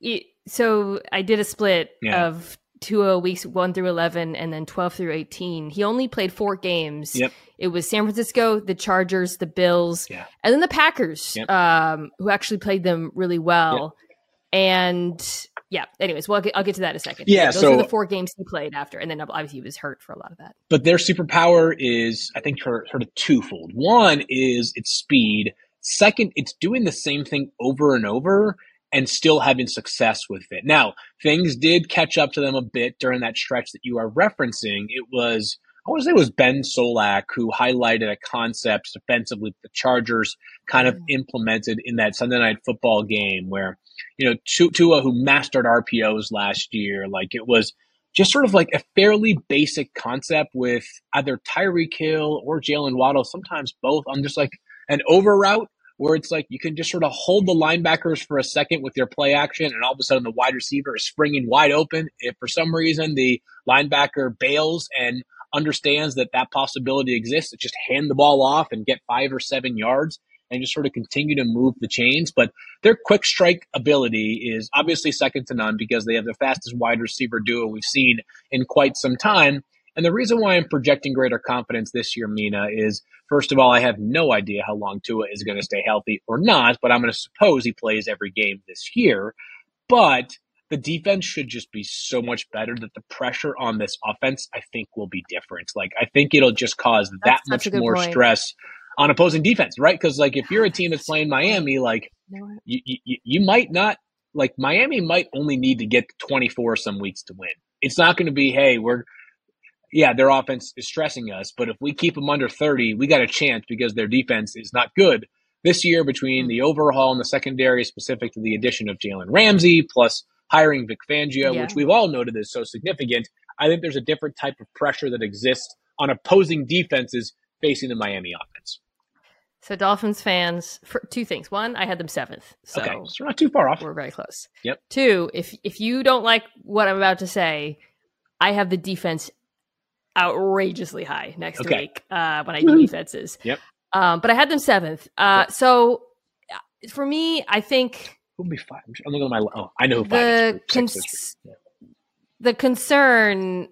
Uh, so I did a split yeah. of two weeks one through eleven, and then twelve through eighteen. He only played four games. Yep. It was San Francisco, the Chargers, the Bills, yeah. and then the Packers, yep. um, who actually played them really well. Yep. And yeah, anyways, well, I'll get, I'll get, to that in a second. Yeah, those so, were the four games he played after, and then obviously he was hurt for a lot of that. But their superpower is, I think, sort of twofold. One is its speed. Second, it's doing the same thing over and over and still having success with it. Now, things did catch up to them a bit during that stretch that you are referencing. It was I want to say it was Ben Solak who highlighted a concept defensively the Chargers kind of mm. implemented in that Sunday night football game where, you know, Tua, who mastered RPOs last year, like it was just sort of like a fairly basic concept with either Tyreek Hill or Jalen Waddle, sometimes both on just like an over route where it's like you can just sort of hold the linebackers for a second with your play action, and all of a sudden the wide receiver is springing wide open. If for some reason the linebacker bails and understands that that possibility exists, to just hand the ball off and get five or seven yards and just sort of continue to move the chains. But their quick strike ability is obviously second to none because they have the fastest wide receiver duo we've seen in quite some time. And the reason why I'm projecting greater confidence this year, Mina, is first of all, I have no idea how long Tua is going to stay healthy or not, but I'm going to suppose he plays every game this year. But the defense should just be so much better that the pressure on this offense, I think, will be different. Like, I think it'll just cause that's, that much more point. stress on opposing defense, right? Because, like, if you're a team that's playing Miami, like, you, you, you might not, like, Miami might only need to get 24 some weeks to win. It's not going to be, hey, we're, yeah, their offense is stressing us, but if we keep them under 30, we got a chance because their defense is not good. This year, between hmm. the overhaul and the secondary, specific to the addition of Jalen Ramsey, plus hiring Vic Fangio, yeah. which we've all noted is so significant, I think there's a different type of pressure that exists on opposing defenses facing the Miami offense. So Dolphins fans, for two things. One, I had them seventh. So, okay, so we're not too far off. We're very close. Yep. Two, if if you don't like what I'm about to say, I have the defense outrageously high next okay. week uh, when I do defenses. Yep. Um, but I had them seventh. Uh, yep. So uh, for me, I think who'll be five. I'm looking at my. Oh, I know who the cons- yeah. the concern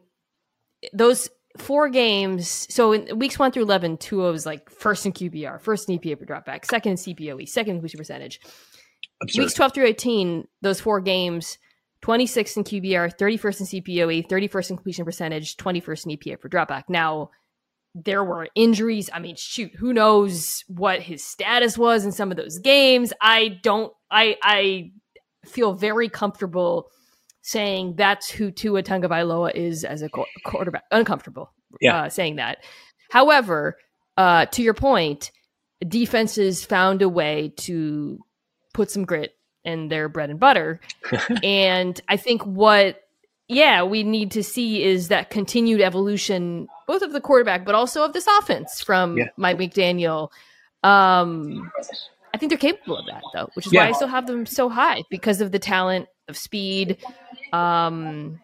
those four games. So in weeks one through 11, Tua was like first in QBR, first in EPA per dropback, second in CPOE, second in completion percentage. Absurd. Weeks 12 through 18, those four games, 26th in QBR, 31st in CPOE, 31st in completion percentage, 21st in EPA for dropback. Now, there were injuries. I mean, shoot, who knows what his status was in some of those games? I don't. I I feel very comfortable saying that's who Tua Tagovailoa is as a quarterback. Uncomfortable yeah. uh, saying that. However, uh, to your point, defenses found a way to put some grit in their bread and butter. and I think what, yeah, we need to see is that continued evolution, both of the quarterback, but also of this offense from yeah. Mike McDaniel. Um, I think they're capable of that, though, which is yeah. why I still have them so high because of the talent of speed. Um,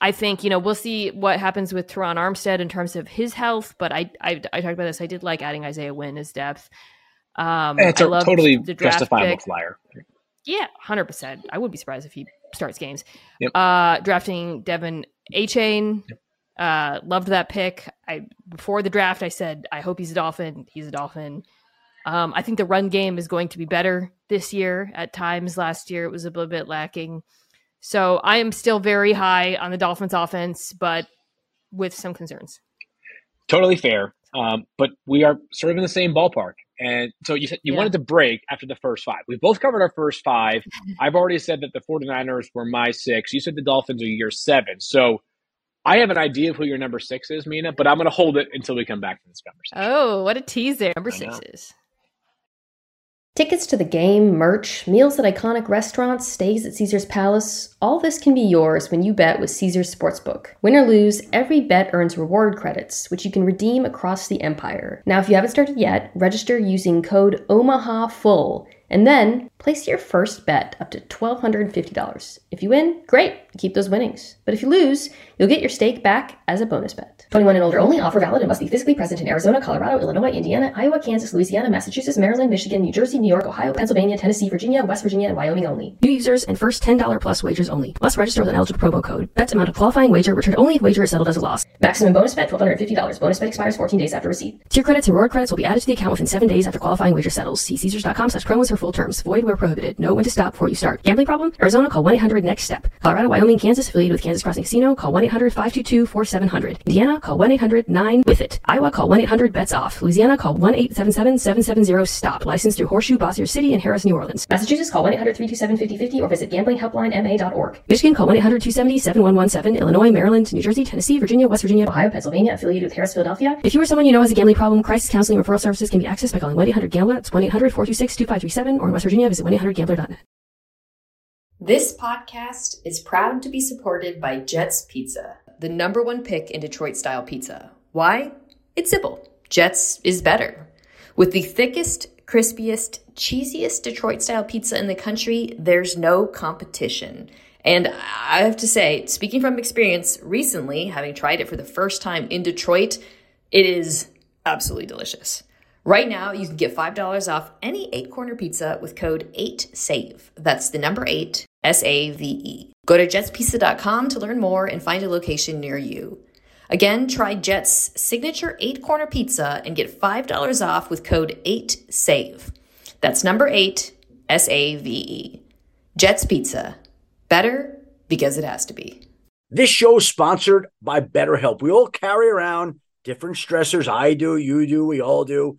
I think you know we'll see what happens with Terron Armstead in terms of his health, but I I, I talked about this. I did like adding Isaiah Wynn as depth. Um, it's a totally justifiable pick. flyer. Yeah, hundred percent. I would be surprised if he starts games. Yep. Uh, drafting De'Von Achane. Yep. Uh, loved that pick. I before the draft, I said I hope he's a Dolphin. He's a Dolphin. Um, I think the run game is going to be better this year. At times last year, it was a little bit lacking. So I am still very high on the Dolphins offense, but with some concerns. Totally fair. Um, but we are sort of in the same ballpark. And so you said you yeah. wanted to break after the first five. We've both covered our first five. I've already said that the 49ers were my six. You said the Dolphins are your seven. So I have an idea of who your number six is, Mina, but I'm going to hold it until we come back to this conversation. Oh, what a teaser. Number six is. Tickets to the game, merch, meals at iconic restaurants, stays at Caesars Palace, all this can be yours when you bet with Caesars Sportsbook. Win or lose, every bet earns reward credits, which you can redeem across the empire. Now, if you haven't started yet, register using code OMAHAFULL and then place your first bet up to $1,250. If you win, great, keep those winnings. But if you lose, you'll get your stake back as a bonus bet. 21 and older only, offer valid and must be physically present in Arizona, Colorado, Illinois, Indiana, Iowa, Kansas, Louisiana, Massachusetts, Maryland, Michigan, New Jersey, New York, Ohio, Pennsylvania, Tennessee, Virginia, West Virginia, and Wyoming only. New users and first $10 plus wagers only. Must register with an eligible promo code. Bets amount of qualifying wager returned only if wager is settled as a loss. Maximum bonus bet $1,250. Bonus bet expires 14 days after receipt. Tier credits and reward credits will be added to the account within 7 days after qualifying wager settles. See Caesars.com slash promos for full terms. Void where prohibited. Know when to stop before you start. Gambling problem? Arizona, call 1-800-NEXT-STEP. Colorado, Wyoming, Kansas, affiliated with Kansas Crossing Casino, call 1-800-522-4700. Indiana, call 1-800-9-WITH-IT. Iowa, call 1-800-BETS-OFF. Louisiana, call 1-877-770-STOP. Licensed through Horseshoe, Bossier City, and Harrah's, New Orleans. Massachusetts, call 1-800-327-5050 or visit gamblinghelplinema.org. Michigan, call 1-800-270-7117. Illinois, Maryland, New Jersey, Tennessee, Virginia, West Virginia, Ohio, Pennsylvania, affiliated with Harrah's, Philadelphia. If you or someone you know has a gambling problem, crisis counseling referral services can be accessed by calling 1-800-GAMBLER. That's 1-800-426-2537 or in West Virginia, visit 1-800-GAMBLER.net. This podcast is proud to be supported by Jets Pizza, the number one pick in Detroit style pizza. Why? It's simple. Jets is better. With the thickest, crispiest, cheesiest Detroit style pizza in the country, there's no competition. And I have to say, speaking from experience recently, having tried it for the first time in Detroit, it is absolutely delicious. Right now, you can get $5 off any eight corner pizza with code 8SAVE. That's the number eight, S A V E. Go to jetspizza.com to learn more and find a location near you. Again, try Jet's signature eight corner pizza and get $5 off with code 8SAVE. That's number eight, S A V E. Jet's Pizza. Better because it has to be. This show is sponsored by BetterHelp. We all carry around different stressors. I do, you do, we all do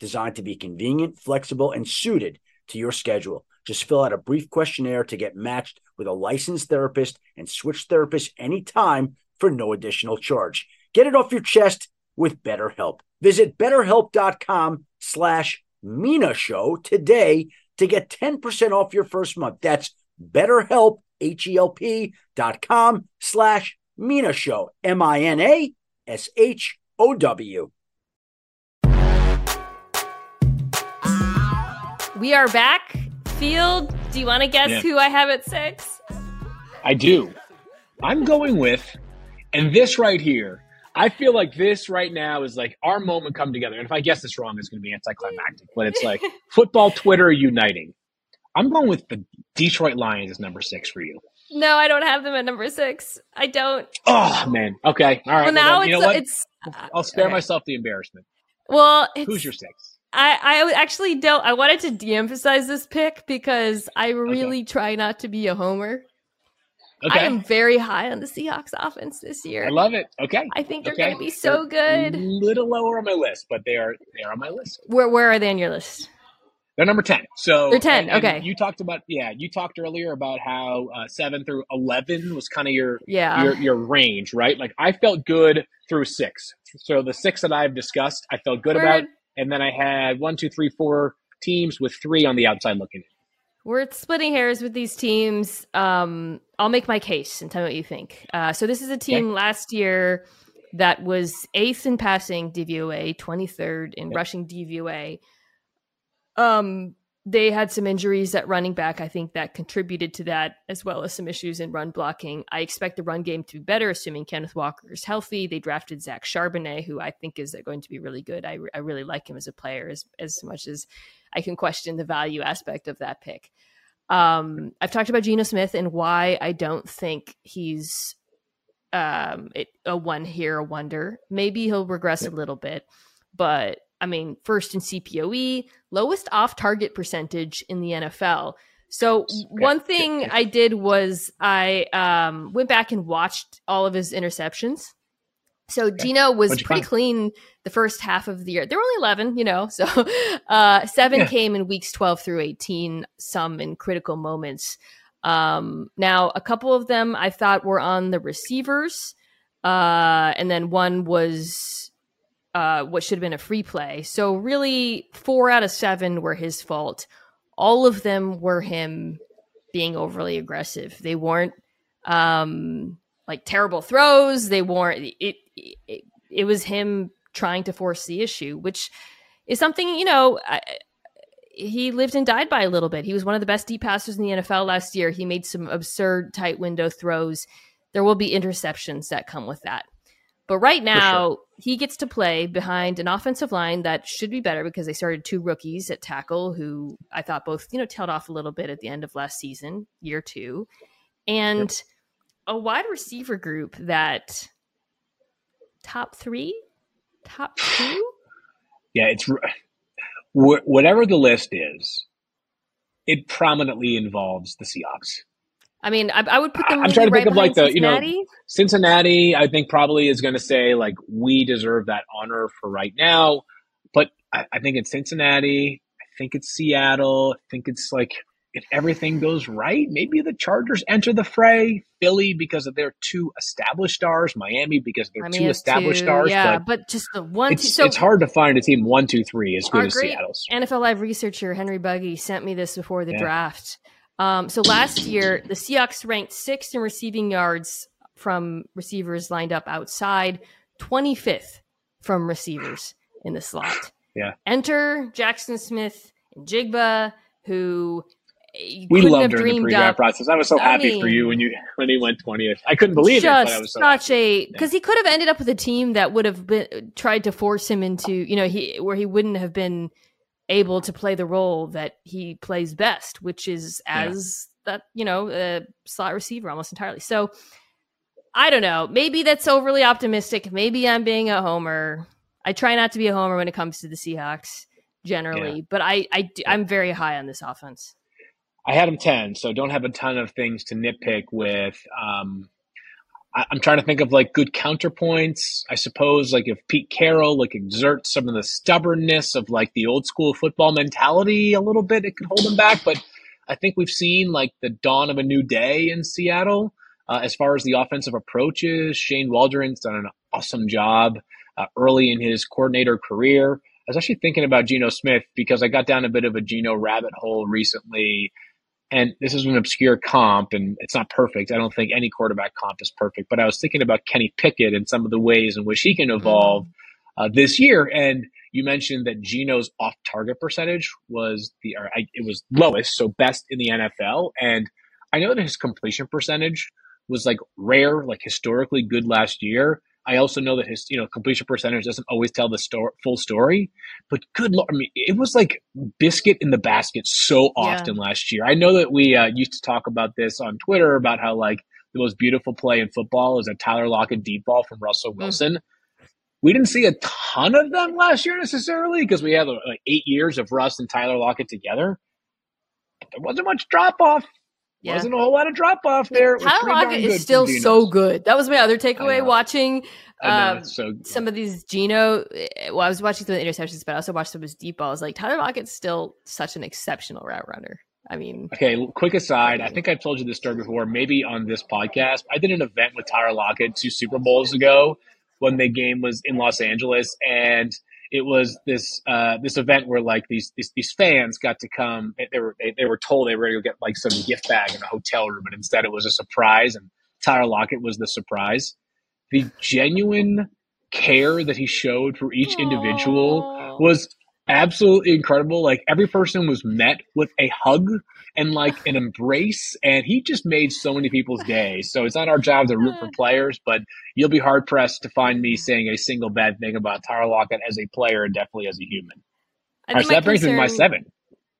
designed to be convenient, flexible, and suited to your schedule. Just fill out a brief questionnaire to get matched with a licensed therapist and switch therapists anytime for no additional charge. Get it off your chest with BetterHelp. Visit betterhelp.com slash Mina Show today to get 10% off your first month. That's betterhelp, H-E-L-P dot com slash Mina Show, M-I-N-A-S-H-O-W. We are back. Field, do you want to guess Yeah. who I have at six? I do. I'm going with, and this right here, I feel like this right now is like our moment come together. And if I guess this wrong, it's going to be anticlimactic, but it's like football Twitter uniting. I'm going with the Detroit Lions as number six for you. No, I don't have them at number six. I don't. Oh man. Okay. All right. well, now then, you it's know what? it's. I'll spare okay. myself the embarrassment. Well, Who's your six? I, I actually don't. I wanted to de-emphasize this pick because I really try not to be a homer. Okay. I am very high on the Seahawks offense this year. I love it. Okay. I think they're Okay. going to be so They're good. A little lower on my list, but they are they are on my list. Where where are they on your list? They're number ten. So They're 10, and- and okay. You talked about yeah. You talked earlier about how uh, seven through eleven was kind of your Yeah. your your range, right? Like I felt good through six. So the six that I've discussed, I felt good about, and then I had one, two, three, four teams with three on the outside looking. in. We're splitting hairs with these teams. Um, I'll make my case and tell me what you think. Uh, so this is a team last year that was eighth in passing DVOA, twenty third in Yep. rushing DVOA. Um, they had some injuries at running back. I think that contributed to that, as well as some issues in run blocking. I expect the run game to be better, assuming Kenneth Walker is healthy. They drafted Zach Charbonnet, who I think is going to be really good. I, I really like him as a player, as as much as I can question the value aspect of that pick. Um, I've talked about Geno Smith and why I don't think he's um, it, a one here a wonder. Maybe he'll regress a little bit, but I mean, first in CPOE, lowest off target percentage in the NFL. So one thing I did was I um, went back and watched all of his interceptions. So Geno was What'd pretty clean the first half of the year. There were only 11, you know. So uh, seven Yeah. came in weeks 12 through 18, some in critical moments. Um, now, a couple of them I thought were on the receivers, uh, and then one was uh, what should have been a free play. So, really, four out of seven were his fault. All of them were him being overly aggressive. They weren't um, like terrible throws. They weren't. It, it it was him trying to force the issue, which is something you know. I, he lived and died by a little bit. He was one of the best deep passers in the NFL last year. He made some absurd tight window throws. There will be interceptions that come with that. But right now, he gets to play behind an offensive line that should be better because they started two rookies at tackle who I thought both, you know, tailed off a little bit at the end of last season, year two, and a wide receiver group that top three, top two. Yeah, it's whatever the list is. It prominently involves the Seahawks. I mean, I, I would put them I'm really trying to right think of, like, the, you know, Cincinnati. Cincinnati, I think probably is going to say like we deserve that honor for right now, but I, I think it's Cincinnati. I think it's Seattle. I think it's like if everything goes right, maybe the Chargers enter the fray. Philly because of their two established stars. Miami because of their Miami two established two, stars. Yeah, but but just the one. two, it's so it's hard to find a team one, two, three as good as Seattle's. NFL Live researcher Henry Buggy sent me this before the Yeah. draft. Um, so last year, the Seahawks ranked sixth in receiving yards from receivers lined up outside, 25th from receivers in the slot. Yeah. Enter Jackson Smith and Jigba, who We loved her in the pre-draft process. I was so I happy mean- for you when you when he went twentieth. I couldn't believe it, just but so such happy. a because he could have ended up with a team that would have been tried to force him into you know he where he wouldn't have been able to play the role that he plays best, which is Yeah. as that you know a slot receiver almost entirely. So I don't know. Maybe that's overly optimistic. Maybe I'm being a homer. I try not to be a homer when it comes to the Seahawks generally, yeah. but I, I I'm very high on this offense. I had them ten, so don't have a ton of things to nitpick with. Um, I, am trying to think of like good counterpoints. I suppose like if Pete Carroll like exerts some of the stubbornness of like the old school football mentality a little bit, it could hold him back. But I think we've seen like the dawn of a new day in Seattle uh, as far as the offensive approaches. Shane Waldron's done an awesome job uh, early in his coordinator career. I was actually thinking about Geno Smith because I got down a bit of a Geno rabbit hole recently and this is an obscure comp and it's not perfect. I don't think any quarterback comp is perfect, but I was thinking about Kenny Pickett and some of the ways in which he can evolve uh, this year. And you mentioned that Geno's off target percentage was the, or I, it was lowest, so best in the NFL. And I know that his completion percentage was like rare, like historically good last year. I also know that his, you know, completion percentage doesn't always tell the sto- full story, but good lord, I mean, it was like biscuit in the basket so often yeah. last year. I know that we uh, used to talk about this on Twitter about how like the most beautiful play in football is a Tyler Lockett deep ball from Russell hmm. Wilson. Mm. We didn't see a ton of them last year necessarily because we had like eight years of Russ and Tyler Lockett together. But there wasn't much drop off yeah. wasn't a whole lot of drop off there. Tyler Lockett is still so good. That was my other takeaway watching um, so some of these Geno. Eh, well, I was watching some of the interceptions, but I also watched some of his deep balls. Like Tyler Lockett's still such an exceptional route runner. I mean, okay. Quick aside, I think I've told you this story before, maybe on this podcast. I did an event with Tyler Lockett two Super Bowls ago when the game was in Los Angeles, and it was this uh, this event where like these, these, these fans got to come. They were they, they were told they were going to get like some gift bag in a hotel room, but instead it was a surprise, and Tyler Lockett was the surprise. The genuine care that he showed for each individual Aww. was absolutely incredible. Like every person was met with a hug and like an embrace, and he just made so many people's day. So it's not our job to root for players, but you'll be hard pressed to find me saying a single bad thing about Tyler Lockett as a player and definitely as a human. All right, so that brings concern, me to my seven.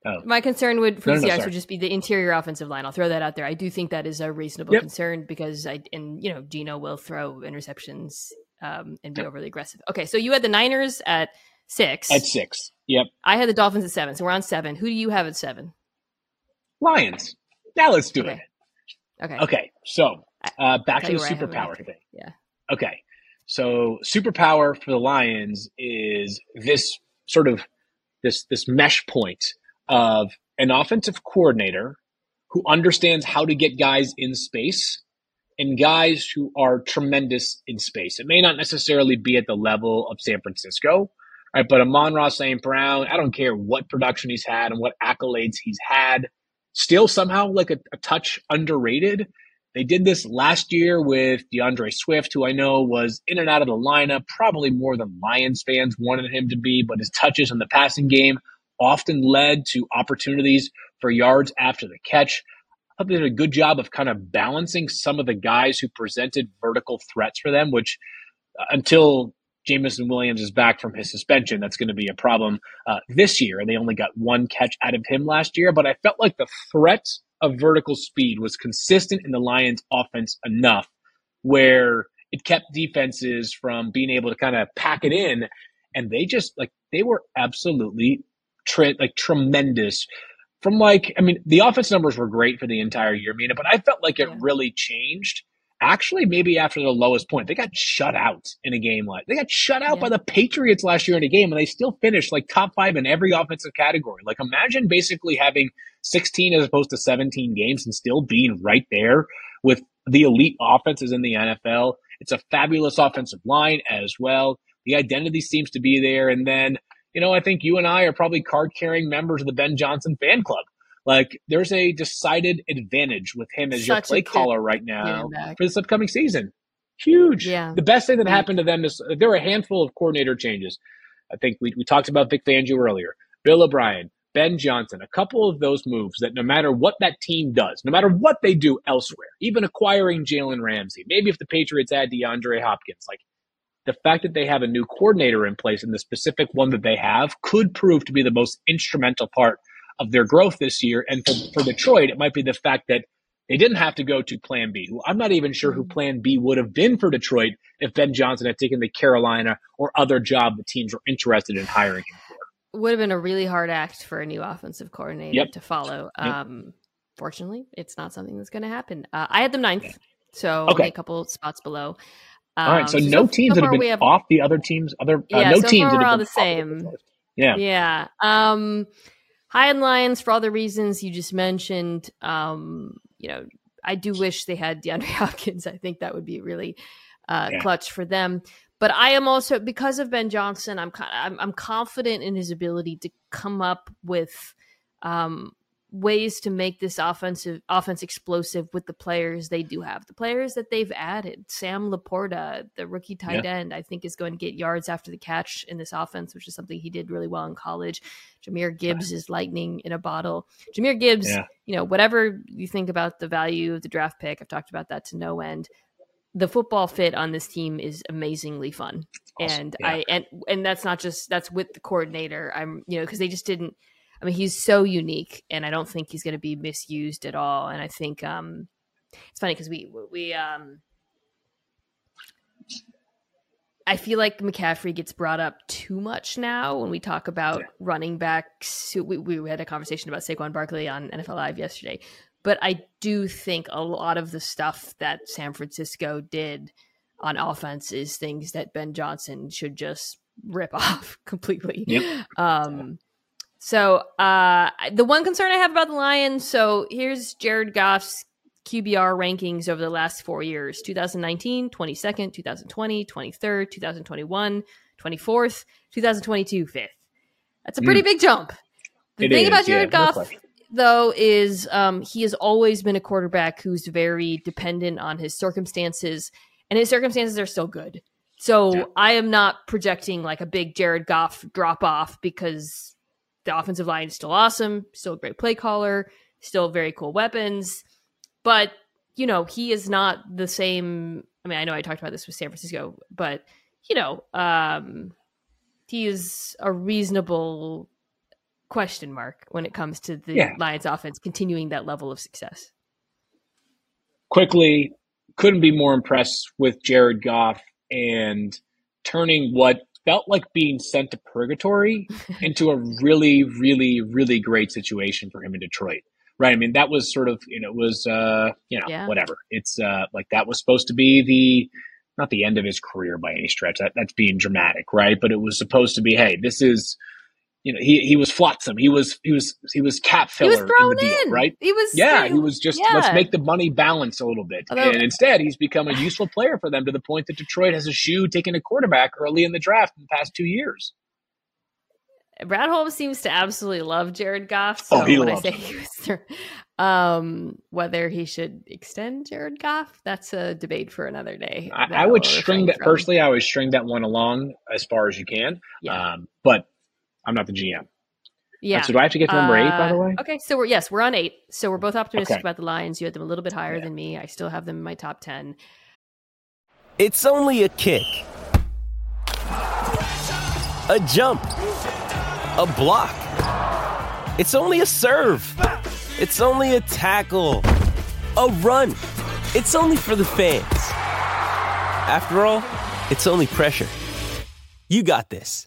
Oh. My concern would for no, the Seahawks no, would just be the interior offensive line. I'll throw that out there. I do think that is a reasonable yep. concern because I and you know Geno will throw interceptions um, and be yep. overly aggressive. Okay, so you had the Niners at six. At six. Yep. I had the Dolphins at seven, so we're on seven. Who do you have at seven? Lions. Now let's do okay. it. Okay. Okay. So uh, back to the superpower thing. Yeah. Okay. So superpower for the Lions is this sort of this this mesh point of an offensive coordinator who understands how to get guys in space and guys who are tremendous in space. It may not necessarily be at the level of San Francisco, right? But Amon-Ra St. Brown, I don't care what production he's had and what accolades he's had, still somehow like a, a touch underrated. They did this last year with DeAndre Swift, who I know was in and out of the lineup, probably more than Lions fans wanted him to be, but his touches in the passing game often led to opportunities for yards after the catch. I thought they did a good job of kind of balancing some of the guys who presented vertical threats for them, which uh, until Jameson Williams is back from his suspension, that's going to be a problem uh, this year. And they only got one catch out of him last year. But I felt like the threat of vertical speed was consistent in the Lions' offense enough where it kept defenses from being able to kind of pack it in. And they just like they were absolutely tre- like tremendous from like I mean the offense numbers were great for the entire year, Mina, but I felt like it yeah. really changed. Actually, maybe after the lowest point, they got shut out in a game like they got shut out yeah. by the Patriots last year in a game, and they still finished like top five in every offensive category. Like imagine basically having 16 as opposed to 17 games and still being right there with the elite offenses in the NFL. It's a fabulous offensive line as well. The identity seems to be there, and then you know, I think you and I are probably card carrying members of the Ben Johnson fan club. Like, there's a decided advantage with him as Such your play caller right now for this upcoming season. Huge. Yeah. The best thing that happened to them is uh, there were a handful of coordinator changes. I think we, we talked about Vic Fangio earlier, Bill O'Brien, Ben Johnson, a couple of those moves that no matter what that team does, no matter what they do elsewhere, even acquiring Jalen Ramsey, maybe if the Patriots add DeAndre Hopkins, like the fact that they have a new coordinator in place and the specific one that they have could prove to be the most instrumental part of their growth this year. And for, for Detroit, it might be the fact that They didn't have to go to Plan B. Who I'm not even sure who Plan B would have been for Detroit if Ben Johnson had taken the Carolina or other job the teams were interested in hiring him for. Would have been a really hard act for a new offensive coordinator Yep. to follow. Yep. Um, fortunately, it's not something that's going to happen. Uh, I had them ninth, so Okay. only a couple spots below. All right, so Um, no teams so that have been off the other teams. Other uh, Yeah, no so teams far that we're all the same. list. Yeah, Yeah. Um High and Lions for all the reasons you just mentioned. Um, you know, I do wish they had DeAndre Hopkins. I think that would be really uh Yeah. clutch for them. But I am also because of Ben Johnson, I'm I'm, I'm confident in his ability to come up with um ways to make this offensive offense explosive with the players they do have. The players that they've added. Sam LaPorta, the rookie tight end, I think is going to get yards after the catch in this offense, which is something he did really well in college. Jahmyr Gibbs is lightning in a bottle. Jahmyr Gibbs, Yeah. you know, whatever you think about the value of the draft pick, I've talked about that to no end. The football fit on this team is amazingly fun. Awesome. And Yeah. I and and that's not just that's with the coordinator. I'm you know, because they just didn't I mean, he's so unique, and I don't think he's going to be misused at all. And I think um, it's funny because we we um, I feel like McCaffrey gets brought up too much now when we talk about Yeah. running backs. We, we had a conversation about Saquon Barkley on NFL Live yesterday, but I do think a lot of the stuff that San Francisco did on offense is things that Ben Johnson should just rip off completely. Yep. Um, so uh, the one concern I have about the Lions. So here's Jared Goff's QBR rankings over the last four years 2019, 22nd, 2020, 23rd, 2021, 24th, 2022, 5th. That's a pretty big jump. The It thing is, about Jared no Goff, question. though, is um, he has always been a quarterback who's very dependent on his circumstances, and his circumstances are still good. So Yeah. I am not projecting like a big Jared Goff drop off because the offensive line is still awesome, still a great play caller, still very cool weapons. But, you know, he is not the same. I mean, I know I talked about this with San Francisco, but, you know, um, he is a reasonable question mark when it comes to the Yeah. Lions offense continuing that level of success. quickly couldn't be more impressed with Jared Goff and turning what felt like being sent to purgatory into a really, really, really great situation for him in Detroit. Right. I mean, that was sort of, you know, it was, uh, you know, Yeah. whatever. It's uh, like that was supposed to be the, not the end of his career by any stretch. That, that's being dramatic, right? But it was supposed to be, hey, this is, you know, he he was flotsam. He was he was he was cap He filler was in thrown the deal, in, right? He was, Yeah, he was just let's make the money balance a little bit. Although- and instead, he's become a useful player for them to the point that Detroit has a shoe taking a quarterback early in the draft in the past two years. Brad Holmes seems to absolutely love Jared Goff. So Oh, he when I loves say him. he was um, whether he should extend Jared Goff, that's a debate for another day. I, I would string that from. personally. I would string that one along as far as you can. Yeah, Um, but I'm not the GM. yeah. So do I have to get to number eight? By the Uh, way, Okay, so we're yes, we're on eight. So we're both optimistic Okay. about the Lions. You had them a little bit higher Yeah. than me. I still have them in my top ten. It's only a kick, a jump, a block. It's only a serve. It's only a tackle, a run. It's only for the fans. After all, it's only pressure. You got this.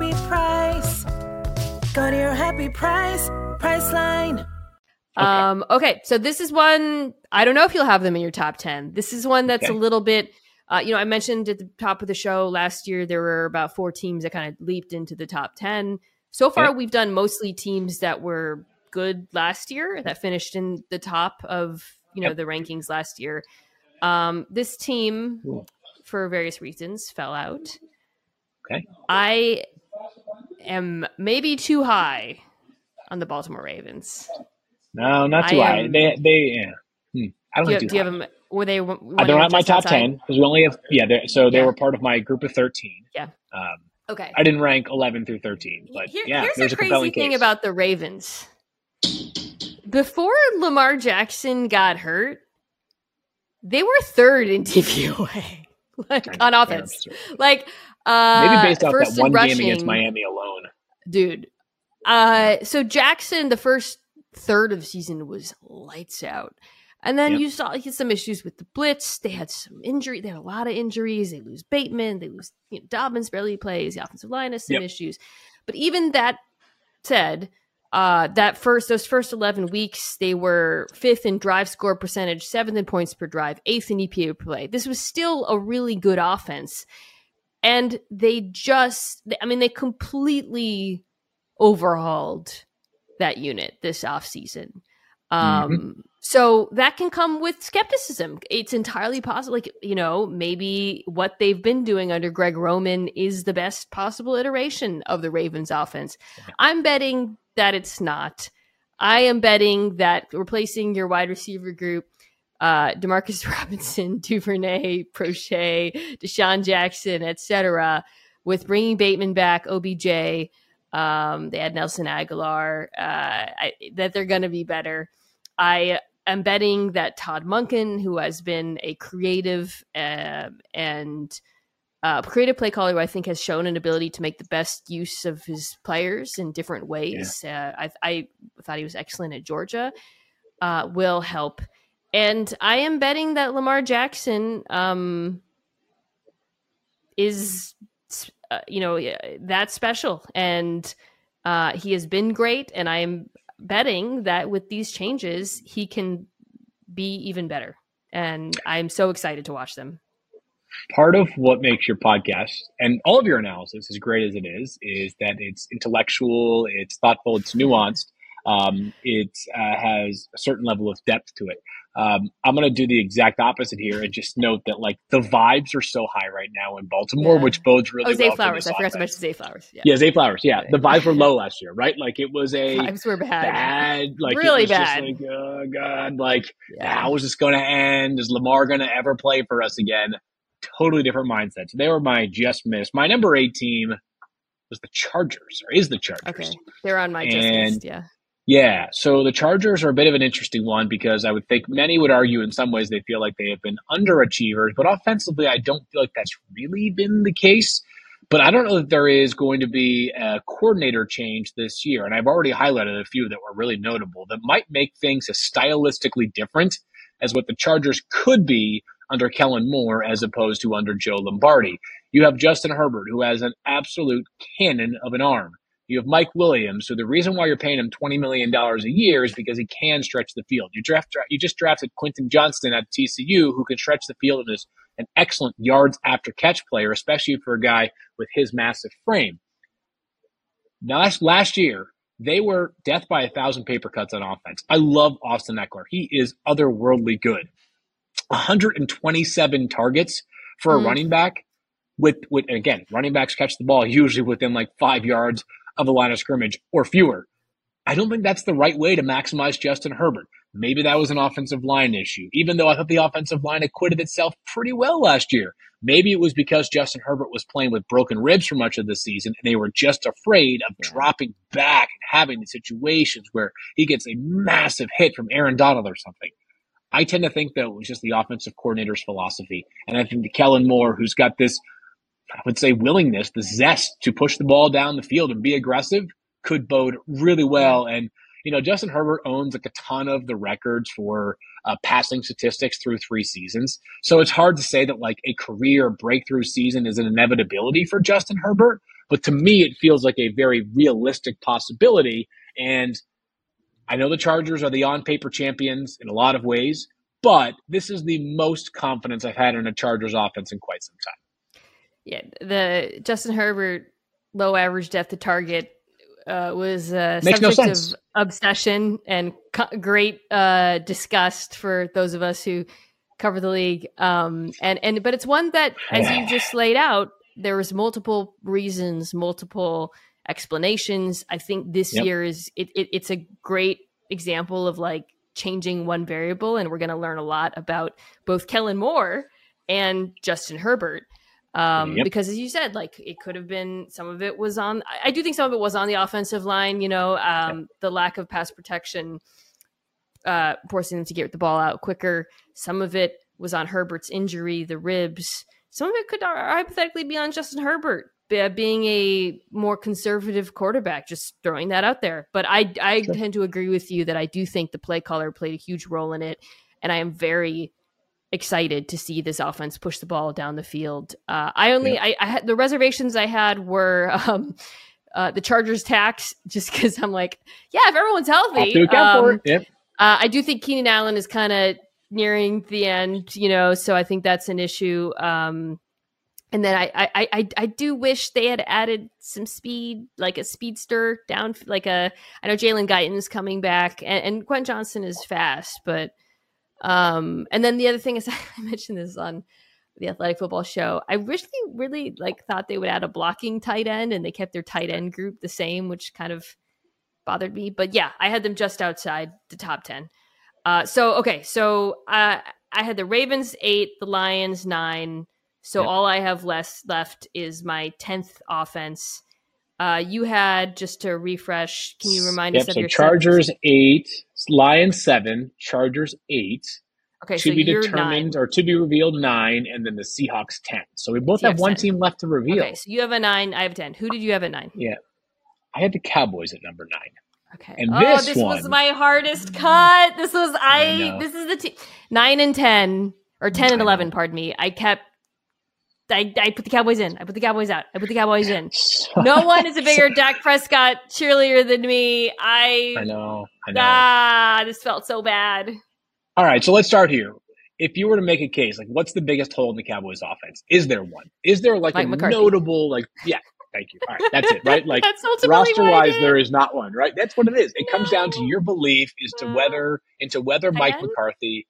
happy price. Go to your happy price, Priceline. Okay. Um, okay, so this is one I don't know if you'll have them in your top ten. This is one that's Okay. a little bit. Uh, you know, I mentioned at the top of the show last year there were about four teams that kind of leaped into the top ten. So far, Yeah. we've done mostly teams that were good last year that finished in the top of you know Yep. the rankings last year. Um, this team, Cool. for various reasons, fell out. Okay. I am maybe too high on the Baltimore Ravens. No, not too I high. am- They they yeah. Hmm. I don't Do you, think do you have them? Were they? Uh, they're not my top ten because we only have yeah. They're, so they Yeah. were part of my group of thirteen. Yeah. Um, Okay. I didn't rank eleven through thirteen, but Here- yeah, here's there's a a, crazy thing case. about the Ravens. Before Lamar Jackson got hurt, they were third in DVOA, like on offense. Like uh, Maybe based off first that one game against Miami alone. dude. Uh, so Jackson, the first third of the season was lights out. And then Yep. you saw he had some issues with the blitz. They had some injury. They had a lot of injuries. They lose Bateman. They lose you know, Dobbins barely plays. The offensive line has some Yep. issues. But even that said, uh, that first those first eleven weeks, they were fifth in drive score percentage, seventh in points per drive, eighth in EPA per play. This was still a really good offense, and they just, I mean, they completely overhauled that unit this offseason. Um, so that can come with skepticism. It's entirely possible. Like, you know, maybe what they've been doing under Greg Roman is the best possible iteration of the Ravens offense. I'm betting that it's not. I am betting that replacing your wide receiver group, uh, Demarcus Robinson, Duvernay, Proche, DeSean Jackson, etc., with bringing Bateman back, OBJ, um, they had Nelson Agholor, uh, I, that they're going to be better. I am betting that Todd Monken, who has been a creative uh, and uh, creative play caller, who I think has shown an ability to make the best use of his players in different ways. Uh, I, I thought he was excellent at Georgia. Uh, will help, and I am betting that Lamar Jackson um, is, uh, you know, that special, and uh, he has been great. And I am betting that with these changes, he can be even better. And I'm so excited to watch them. part of what makes your podcast and all of your analysis as great as it is is that it's intellectual it's thoughtful it's nuanced um, it uh, has a certain level of depth to it um, i'm going to do the exact opposite here and just note that like the vibes are so high right now in baltimore Yeah. which bodes really Oh, Zay well Flowers. I forgot to mention Zay Flowers. Yeah. yeah zay flowers yeah the vibes were low last year right like it was a Vibes were bad. bad like Really it was bad. just like oh god like Yeah. how is this going to end? Is Lamar going to ever play for us again? Totally different mindset. So they were my just miss. My number eight team was the Chargers, or is the Chargers. Okay. They're on my just And- list. Yeah. Yeah. So the Chargers are a bit of an interesting one because I would think many would argue in some ways they feel like they have been underachievers, but offensively, I don't feel like that's really been the case. But I don't know that there is going to be a coordinator change this year. And I've already highlighted a few that were really notable that might make things as stylistically different as what the Chargers could be under Kellen Moore as opposed to under Joe Lombardi. You have Justin Herbert, who has an absolute cannon of an arm. You have Mike Williams. So the reason why you're paying him twenty million dollars a year is because he can stretch the field. You draft you just drafted Quentin Johnston at TCU, who can stretch the field and is an excellent yards after catch player, especially for a guy with his massive frame. Last last year, they were death by a thousand paper cuts on offense. I love Austin Ekeler. He is otherworldly good. 127 targets for a Mm. running back with, with again, running backs catch the ball usually within like five yards of the line of scrimmage or fewer. I don't think that's the right way to maximize Justin Herbert. Maybe that was an offensive line issue, even though I thought the offensive line acquitted itself pretty well last year. Maybe it was because Justin Herbert was playing with broken ribs for much of the season and they were just afraid of dropping back and having the situations where he gets a massive hit from Aaron Donald or something. I tend to think that it was just the offensive coordinator's philosophy. And I think the Kellen Moore, who's got this, I would say, willingness, the zest to push the ball down the field and be aggressive, could bode really well. And, you know, Justin Herbert owns like a ton of the records for uh, passing statistics through three seasons. So it's hard to say that like a career breakthrough season is an inevitability for Justin Herbert. But to me, it feels like a very realistic possibility. And I know the Chargers are the on paper champions in a lot of ways, but this is the most confidence I've had in a Chargers offense in quite some time. Yeah. The Justin Herbert low average depth to target uh, was a Makes subject sense. of obsession and co- great uh, disgust for those of us who cover the league. Um, and and but it's one that, as you just laid out, there was multiple reasons, multiple explanations. I think this Yep. year is it, it it's a great example of like changing one variable, and we're going to learn a lot about both Kellen Moore and Justin Herbert. Um, Yep. because as you said, like it could have been some of it was on. I- I do think some of it was on the offensive line. You know, um, the lack of pass protection, uh, forcing them to get the ball out quicker. Some of it was on Herbert's injury, the ribs. Some of it could uh, hypothetically be on Justin Herbert being a more conservative quarterback. Just throwing that out there. But I I Sure. tend to agree with you that I do think the play caller played a huge role in it, and I am very excited to see this offense push the ball down the field. Uh, I only I, I had the reservations I had were um, uh, the Chargers tax, just because I'm like, yeah, if everyone's healthy, to account for um. Yep. uh, I do think Keenan Allen is kind of nearing the end, you know, so I think that's an issue. Um, and then I, I, I, I do wish they had added some speed, like a speedster down, like a. I know Jalen Guyton's coming back, and, and Gwen Johnson is fast, but um, and then the other thing is I mentioned this on the Athletic Football Show. I wish they really like thought they would add a blocking tight end, and they kept their tight end group the same, which kind of bothered me. But yeah, I had them just outside the top ten. Uh, so okay, so uh, I had the Ravens eight, the Lions nine. So Yep. all I have less left is my tenth offense. Uh, you had just to refresh. Can you remind Yep. us of So your Chargers eight, Lions seven, Chargers eight. Okay, to so be determined nine. or to be revealed nine, and then the Seahawks ten. So we both have one 10. team left to reveal. Okay, so you have a nine. I have a ten. Who did you have at nine? Yeah, I had the Cowboys at number nine. Okay. And oh, this this was my hardest cut. This was I I. this is the t- nine and ten or ten and eleven. Pardon me. I kept. I, I put the Cowboys in. I put the Cowboys out. I put the Cowboys in. No one is a bigger Dak Prescott cheerleader than me. I, I know. I know. ah, this felt so bad. All right, so let's start here. If you were to make a case, like what's the biggest hole in the Cowboys offense? Is there one? Is there like Mike a McCarthy. notable like yeah, thank you. All right, that's it, right? Like roster wise, there is not one, right? That's what it is. It comes down to your belief as to No. whether into whether Mike? McCarthy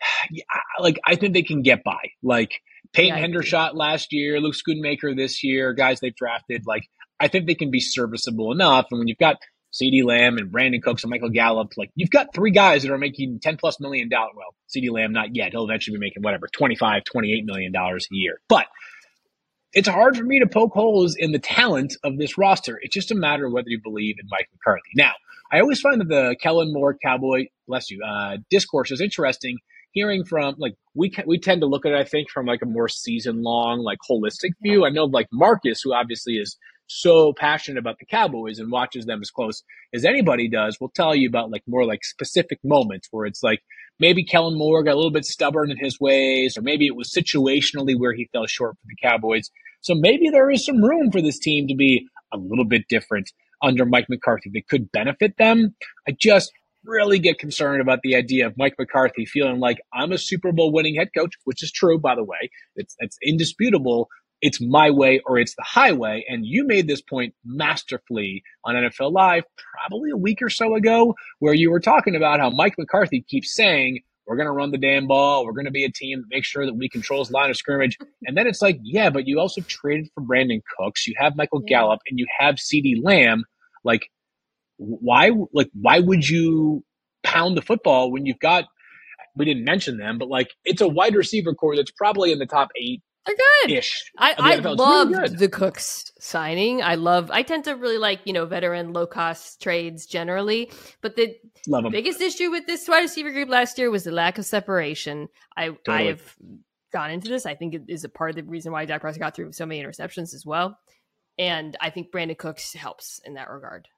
yeah, like I think they can get by. Like Peyton Yeah, Hendershot last year, Luke Schoonmaker this year, guys they've drafted, like I think they can be serviceable enough. And when you've got CeeDee Lamb and Brandin Cooks and Michael Gallup, like you've got three guys that are making 10 plus million dollars. Well, CeeDee Lamb, not yet. He'll eventually be making whatever, 25, 28 million dollars a year. But it's hard for me to poke holes in the talent of this roster. It's just a matter of whether you believe in Mike McCarthy. Now, I always find that the Kellen Moore Cowboy, bless you, uh, discourse is interesting. Hearing from like we ca- we tend to look at it, I think, from like a more season long, like holistic view. I know like Marcus, who obviously is so passionate about the Cowboys and watches them as close as anybody does, will tell you about like more like specific moments where it's like maybe Kellen Moore got a little bit stubborn in his ways, or maybe it was situationally where he fell short for the Cowboys. So maybe there is some room for this team to be a little bit different under Mike McCarthy that could benefit them. I just really get concerned about the idea of Mike McCarthy feeling like I'm a Super Bowl winning head coach, which is true, by the way. It's, it's indisputable. It's my way or it's the highway. And you made this point masterfully on NFL Live probably a week or so ago, where you were talking about how Mike McCarthy keeps saying, we're going to run the damn ball. We're going to be a team that makes sure that we control his line of scrimmage. And then it's like, yeah, but you also traded for Brandin Cooks. You have Michael Yeah. Gallup and you have CeeDee Lamb. Like, why like why would you pound the football when you've got we didn't mention them, but like it's a wide receiver core that's probably in the top eight They're good. ish. I, I. It's really the Cooks signing. I love. I tend to really like you know veteran low cost trades generally, but the Love biggest issue with this wide receiver group last year was the lack of separation. I I have gone into this. I think it is a part of the reason why Dak Prescott got through so many interceptions as well, and I think Brandin Cooks helps in that regard.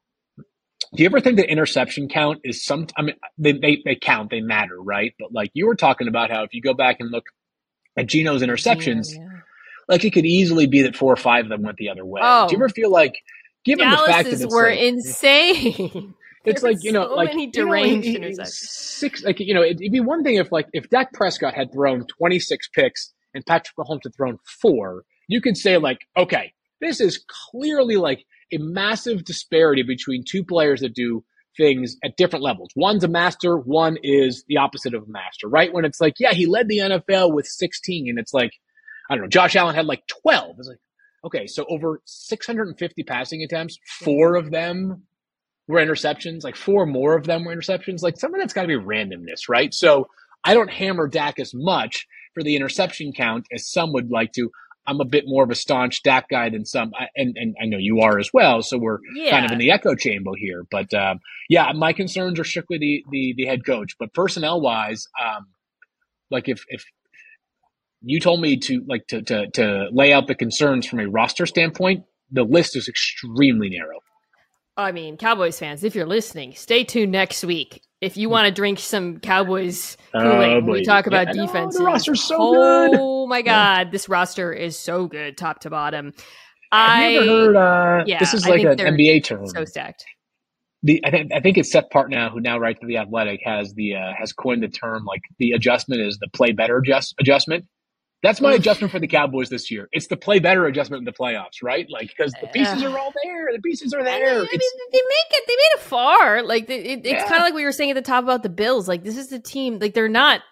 Do you ever think the interception count is some? I mean, they, they they count, they matter, right? But like you were talking about how if you go back and look at Geno's interceptions, Yeah, yeah. like it could easily be that four or five of them went the other way. Oh. Do you ever feel like, given the fact that it's were like, insane. it's like you know so like many you know, deranged it- interceptions. six like you know it'd be one thing if like if Dak Prescott had thrown 26 picks and Patrick Mahomes had thrown four you could say like okay this is clearly like a massive disparity between two players that do things at different levels one's a master one is the opposite of a master right when it's like yeah he led the NFL with 16 and it's like I don't know Josh Allen had like 12 it's like okay so over 650 passing attempts four of them were interceptions. Like four more of them were interceptions. Like some of that's got to be randomness, right? So I don't hammer Dak as much for the interception count as some would like to. I'm a bit more of a staunch Dak guy than some, and and I know you are as well. So we're Yeah. kind of in the echo chamber here. But um, yeah, my concerns are strictly the the, the head coach. But personnel wise, um, like if if you told me to like to, to to lay out the concerns from a roster standpoint, the list is extremely narrow. I mean, Cowboys fans, if you're listening, stay tuned next week. If you want to drink some Cowboys Kool-Aid Oh, we talk about Yeah, know, the roster's so oh good. my god, this roster is so good, top to bottom. Have I you ever heard? Uh, yeah, this is like an NBA term. so stacked. the I think I think it's Seth Partnow who now writes for the Athletic has the uh, has coined the term like the adjustment is the play better adjust adjustment. That's my adjustment for the Cowboys this year. It's the play better adjustment in the playoffs, right? Like because the pieces are all there. The pieces are I mean, there. I mean, they make it. They made it far. Like it, it- it's Yeah. kind of like we were saying at the top about the Bills. Like this is the team. Like they're not.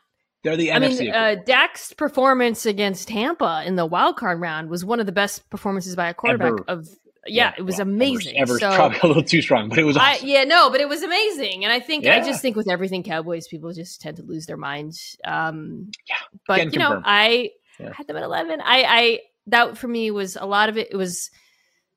they're the I NFC. mean, uh, Dak's performance against Tampa in the wild card round was one of the best performances by a quarterback Ever. of. Yeah, it was well, amazing. Ever's so, probably a little too strong, but it was I, yeah, no, but it was amazing, and I think I just think with everything Cowboys, people just tend to lose their minds. Um, Yeah, but can you know, confirm. I Yeah. had them at eleven. I, I that for me was a lot of it. It was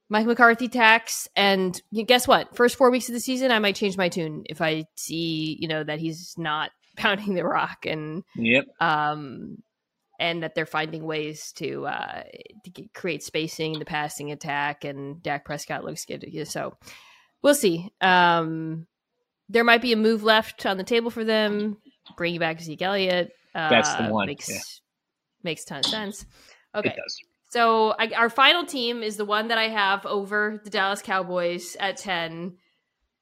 Mike McCarthy tax, and guess what? First four weeks of the season, I might change my tune if I see you know that he's not pounding the rock and Yep. um, and that they're finding ways to uh, to get, create spacing the passing attack, and Dak Prescott looks good. So we'll see. Um, there might be a move left on the table for them. Bringing back Zeke Elliott. Uh, That's the one, Makes yeah. Makes a ton of sense. Okay, It does. so I, our final team is the one that I have over the Dallas Cowboys at 10.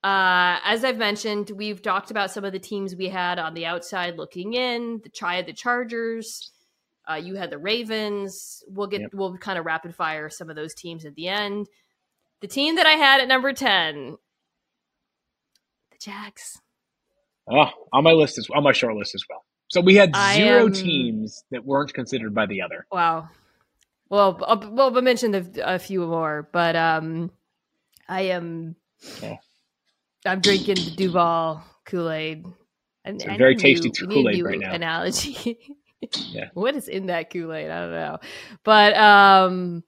Uh, as I've mentioned, we've talked about some of the teams we had on the outside looking in. The Triad, the Chargers. Uh, you had the Ravens. We'll get Yep. we'll kind of rapid fire some of those teams at the end. The team that I had at number 10, the Jags. Oh, on my list is on my short list as well. So we had zero am- teams that weren't considered by the other. Wow. Well, I'll, well, I mentioned a, a few more, but um, I am. Yeah. I'm drinking the Duval Kool Aid. It's a very tasty we need a Kool-Aid right now. Analogy. Yeah. What is in that Kool Aid? I don't know, but um,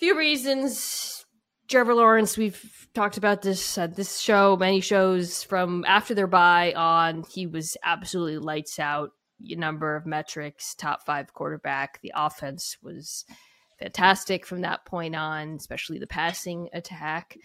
few reasons. Trevor Lawrence. We've talked about this uh, this show, many shows from after their bye on. He was absolutely lights out. Number of metrics, top five quarterback. The offense was fantastic from that point on, especially the passing attack.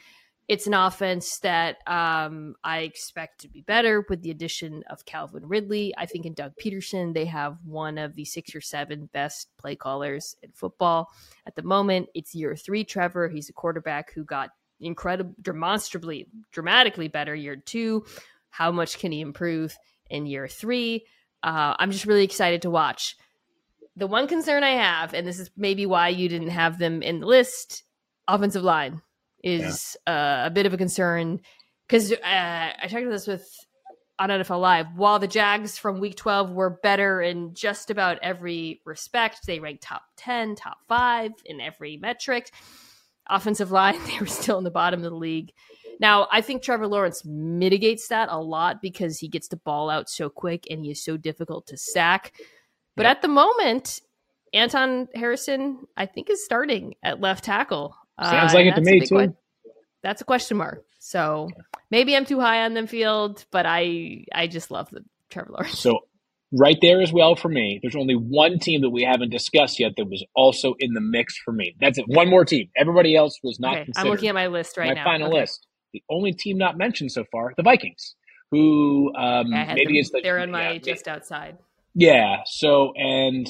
It's an offense that um, I expect to be better with the addition of Calvin Ridley. I think in Doug Pederson, they have one of the six or seven best play callers in football. At the moment, it's year three, Trevor. He's a quarterback who got incredible, demonstrably, dramatically better year two. How much can he improve in year three? Uh, I'm just really excited to watch. The one concern I have, and this is maybe why you didn't have them in the list, offensive line is uh, a bit of a concern because uh, I talked about this with on NFL Live. While the Jags from Week 12 were better in just about every respect, they ranked top 10, top five in every metric. Offensive line, they were still in the bottom of the league. Now, I think Trevor Lawrence mitigates that a lot because he gets the ball out so quick and he is so difficult to sack. But at the moment, Anton Harrison, I think, is starting at left tackle. Sounds Uh, like it to me, too. que- that's a question mark. So maybe I'm too high on them field, but I I just love the Trevor Lawrence. So right there as well for me. There's only one team that we haven't discussed yet that was also in the mix for me. That's it. One more team. Everybody else was not Okay, considered. I'm looking at my list right my now. final Okay. list. The only team not mentioned so far, the Vikings, who um, maybe them- it's the they're in my yeah, just outside. yeah. So and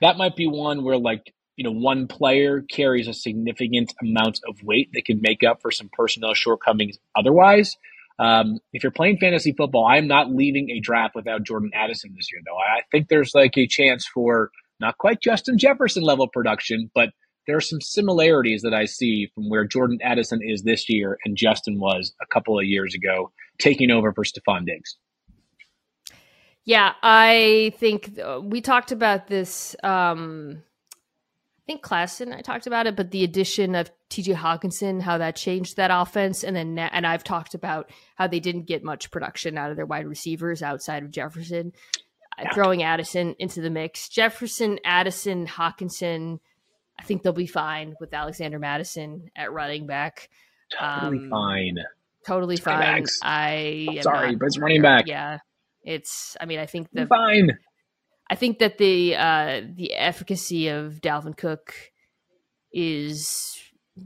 that might be one where like you know one player carries a significant amount of weight that can make up for some personnel shortcomings. Otherwise, um, if you're playing fantasy football, I'm not leaving a draft without Jordan Addison this year. Though I think there's like a chance for not quite Justin Jefferson level production, but there are some similarities that I see from where Jordan Addison is this year and Justin was a couple of years ago, taking over for Stefon Diggs. Yeah, I think uh, we talked about this. Um, think Klassen, I talked about it, but the addition of TJ Hockenson, how that changed that offense, and then and I've talked about how they didn't get much production out of their wide receivers outside of Jefferson. Uh, Yeah. Throwing Addison into the mix, Jefferson, Addison, Hawkinson, I think they'll be fine with Alexander Mattison at running back. Totally Um, fine. Totally fine. backs. I Sorry, but it's running back. Yeah, it's. I mean, I think the fine. I think that the uh, the efficacy of Dalvin Cook is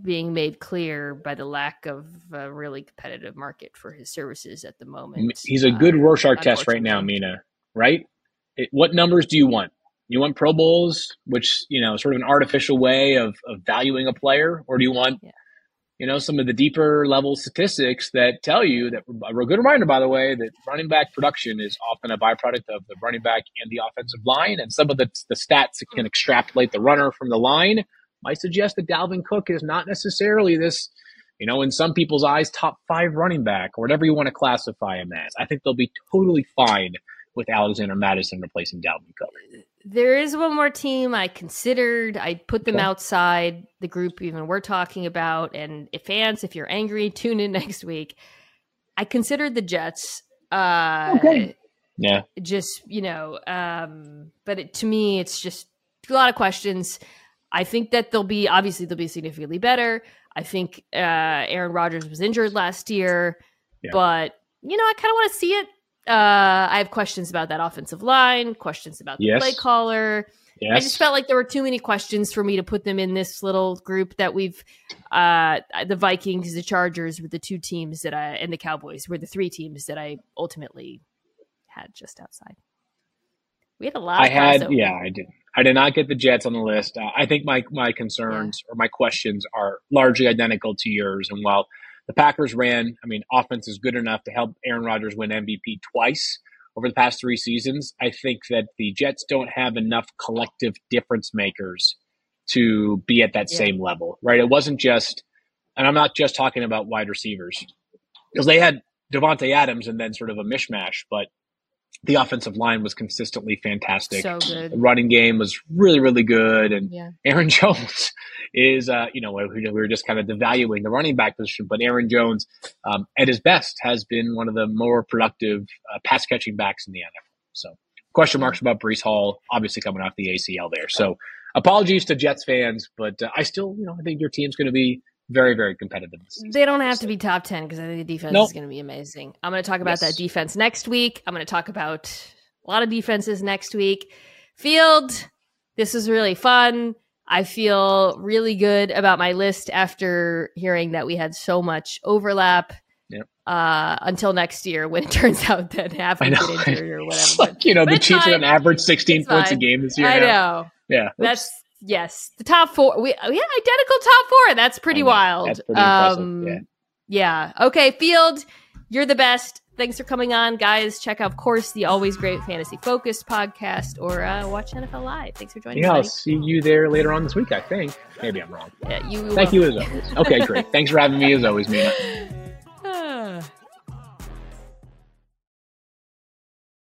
being made clear by the lack of a really competitive market for his services at the moment. He's a good Uh, Rorschach test right now. Mina. Right? It, what numbers do you want? You want Pro Bowls, which you know, sort of an artificial way of, of valuing a player, or do you want, Yeah. You know, some of the deeper level statistics that tell you that a good reminder, by the way, that running back production is often a byproduct of the running back and the offensive line, and some of the the stats that can extrapolate the runner from the line might suggest that Dalvin Cook is not necessarily this you know, in some people's eyes, top five running back or whatever you want to classify him as. I think they'll be totally fine with Alexander Mattison replacing Dalvin Cook. There is one more team I considered. I put them Okay. outside the group even we're talking about. And if fans, if you're angry, tune in next week. I considered the Jets. Uh, Okay. Yeah. just you know um but it, to me it's just a lot of questions i think that they'll be obviously they'll be significantly better i think uh aaron Rodgers was injured last year Yeah. but you know i kind of want to see it uh i have questions about that offensive line questions about the Yes. play caller Yes. I just felt like there were too many questions for me to put them in this little group that we've uh the Vikings, the Chargers were the two teams that I and the Cowboys were the three teams that I ultimately had just outside. We had a lot I of had, crossover. yeah, I did. I did not get the Jets on the list. Uh, I think my my concerns or my questions are largely identical to yours. And while the Packers ran, I mean, offense is good enough to help Aaron Rodgers win MVP twice over the past three seasons. I think that the Jets don't have enough collective difference makers to be at that Yeah. same level, right? It wasn't just, and I'm not just talking about wide receivers because they had Davante Adams and then sort of a mishmash, but the offensive line was consistently fantastic. So good. The running game was really, really good, and Yeah. Aaron Jones is, uh, you know, we we were just kind of devaluing the running back position, but Aaron Jones, um, at his best, has been one of the more productive uh, pass catching backs in the NFL. So, question marks about Breece Hall, obviously coming off the ACL there. So, apologies to Jets fans, but uh, I still, you know, I think your team's going to be very, very competitive. They don't have to be top 10 because I think the defense Nope. is going to be amazing. I'm going to talk about Yes. that defense next week. I'm going to talk about a lot of defenses next week. Field, this is really fun. I feel really good about my list after hearing that we had so much overlap. Yep. Uh, until next year, when it turns out that half of get injured or It's whatever. like, you know, But the Chiefs are fine. an average 16 It's points a game this year. I now. know. Yeah. That's yes, the top four. We yeah, identical top four. That's pretty know. wild. That's pretty impressive, Um, yeah. yeah. Okay, Field, you're the best. Thanks for coming on, guys. Check out, of course, the always great Fantasy Focus podcast or uh, watch NFL Live. Thanks for joining Yeah, I'll see you there later on this week, I think. Maybe I'm wrong. Yeah, you Thank will. you as always. Okay, great. Thanks for having me as always, Mina.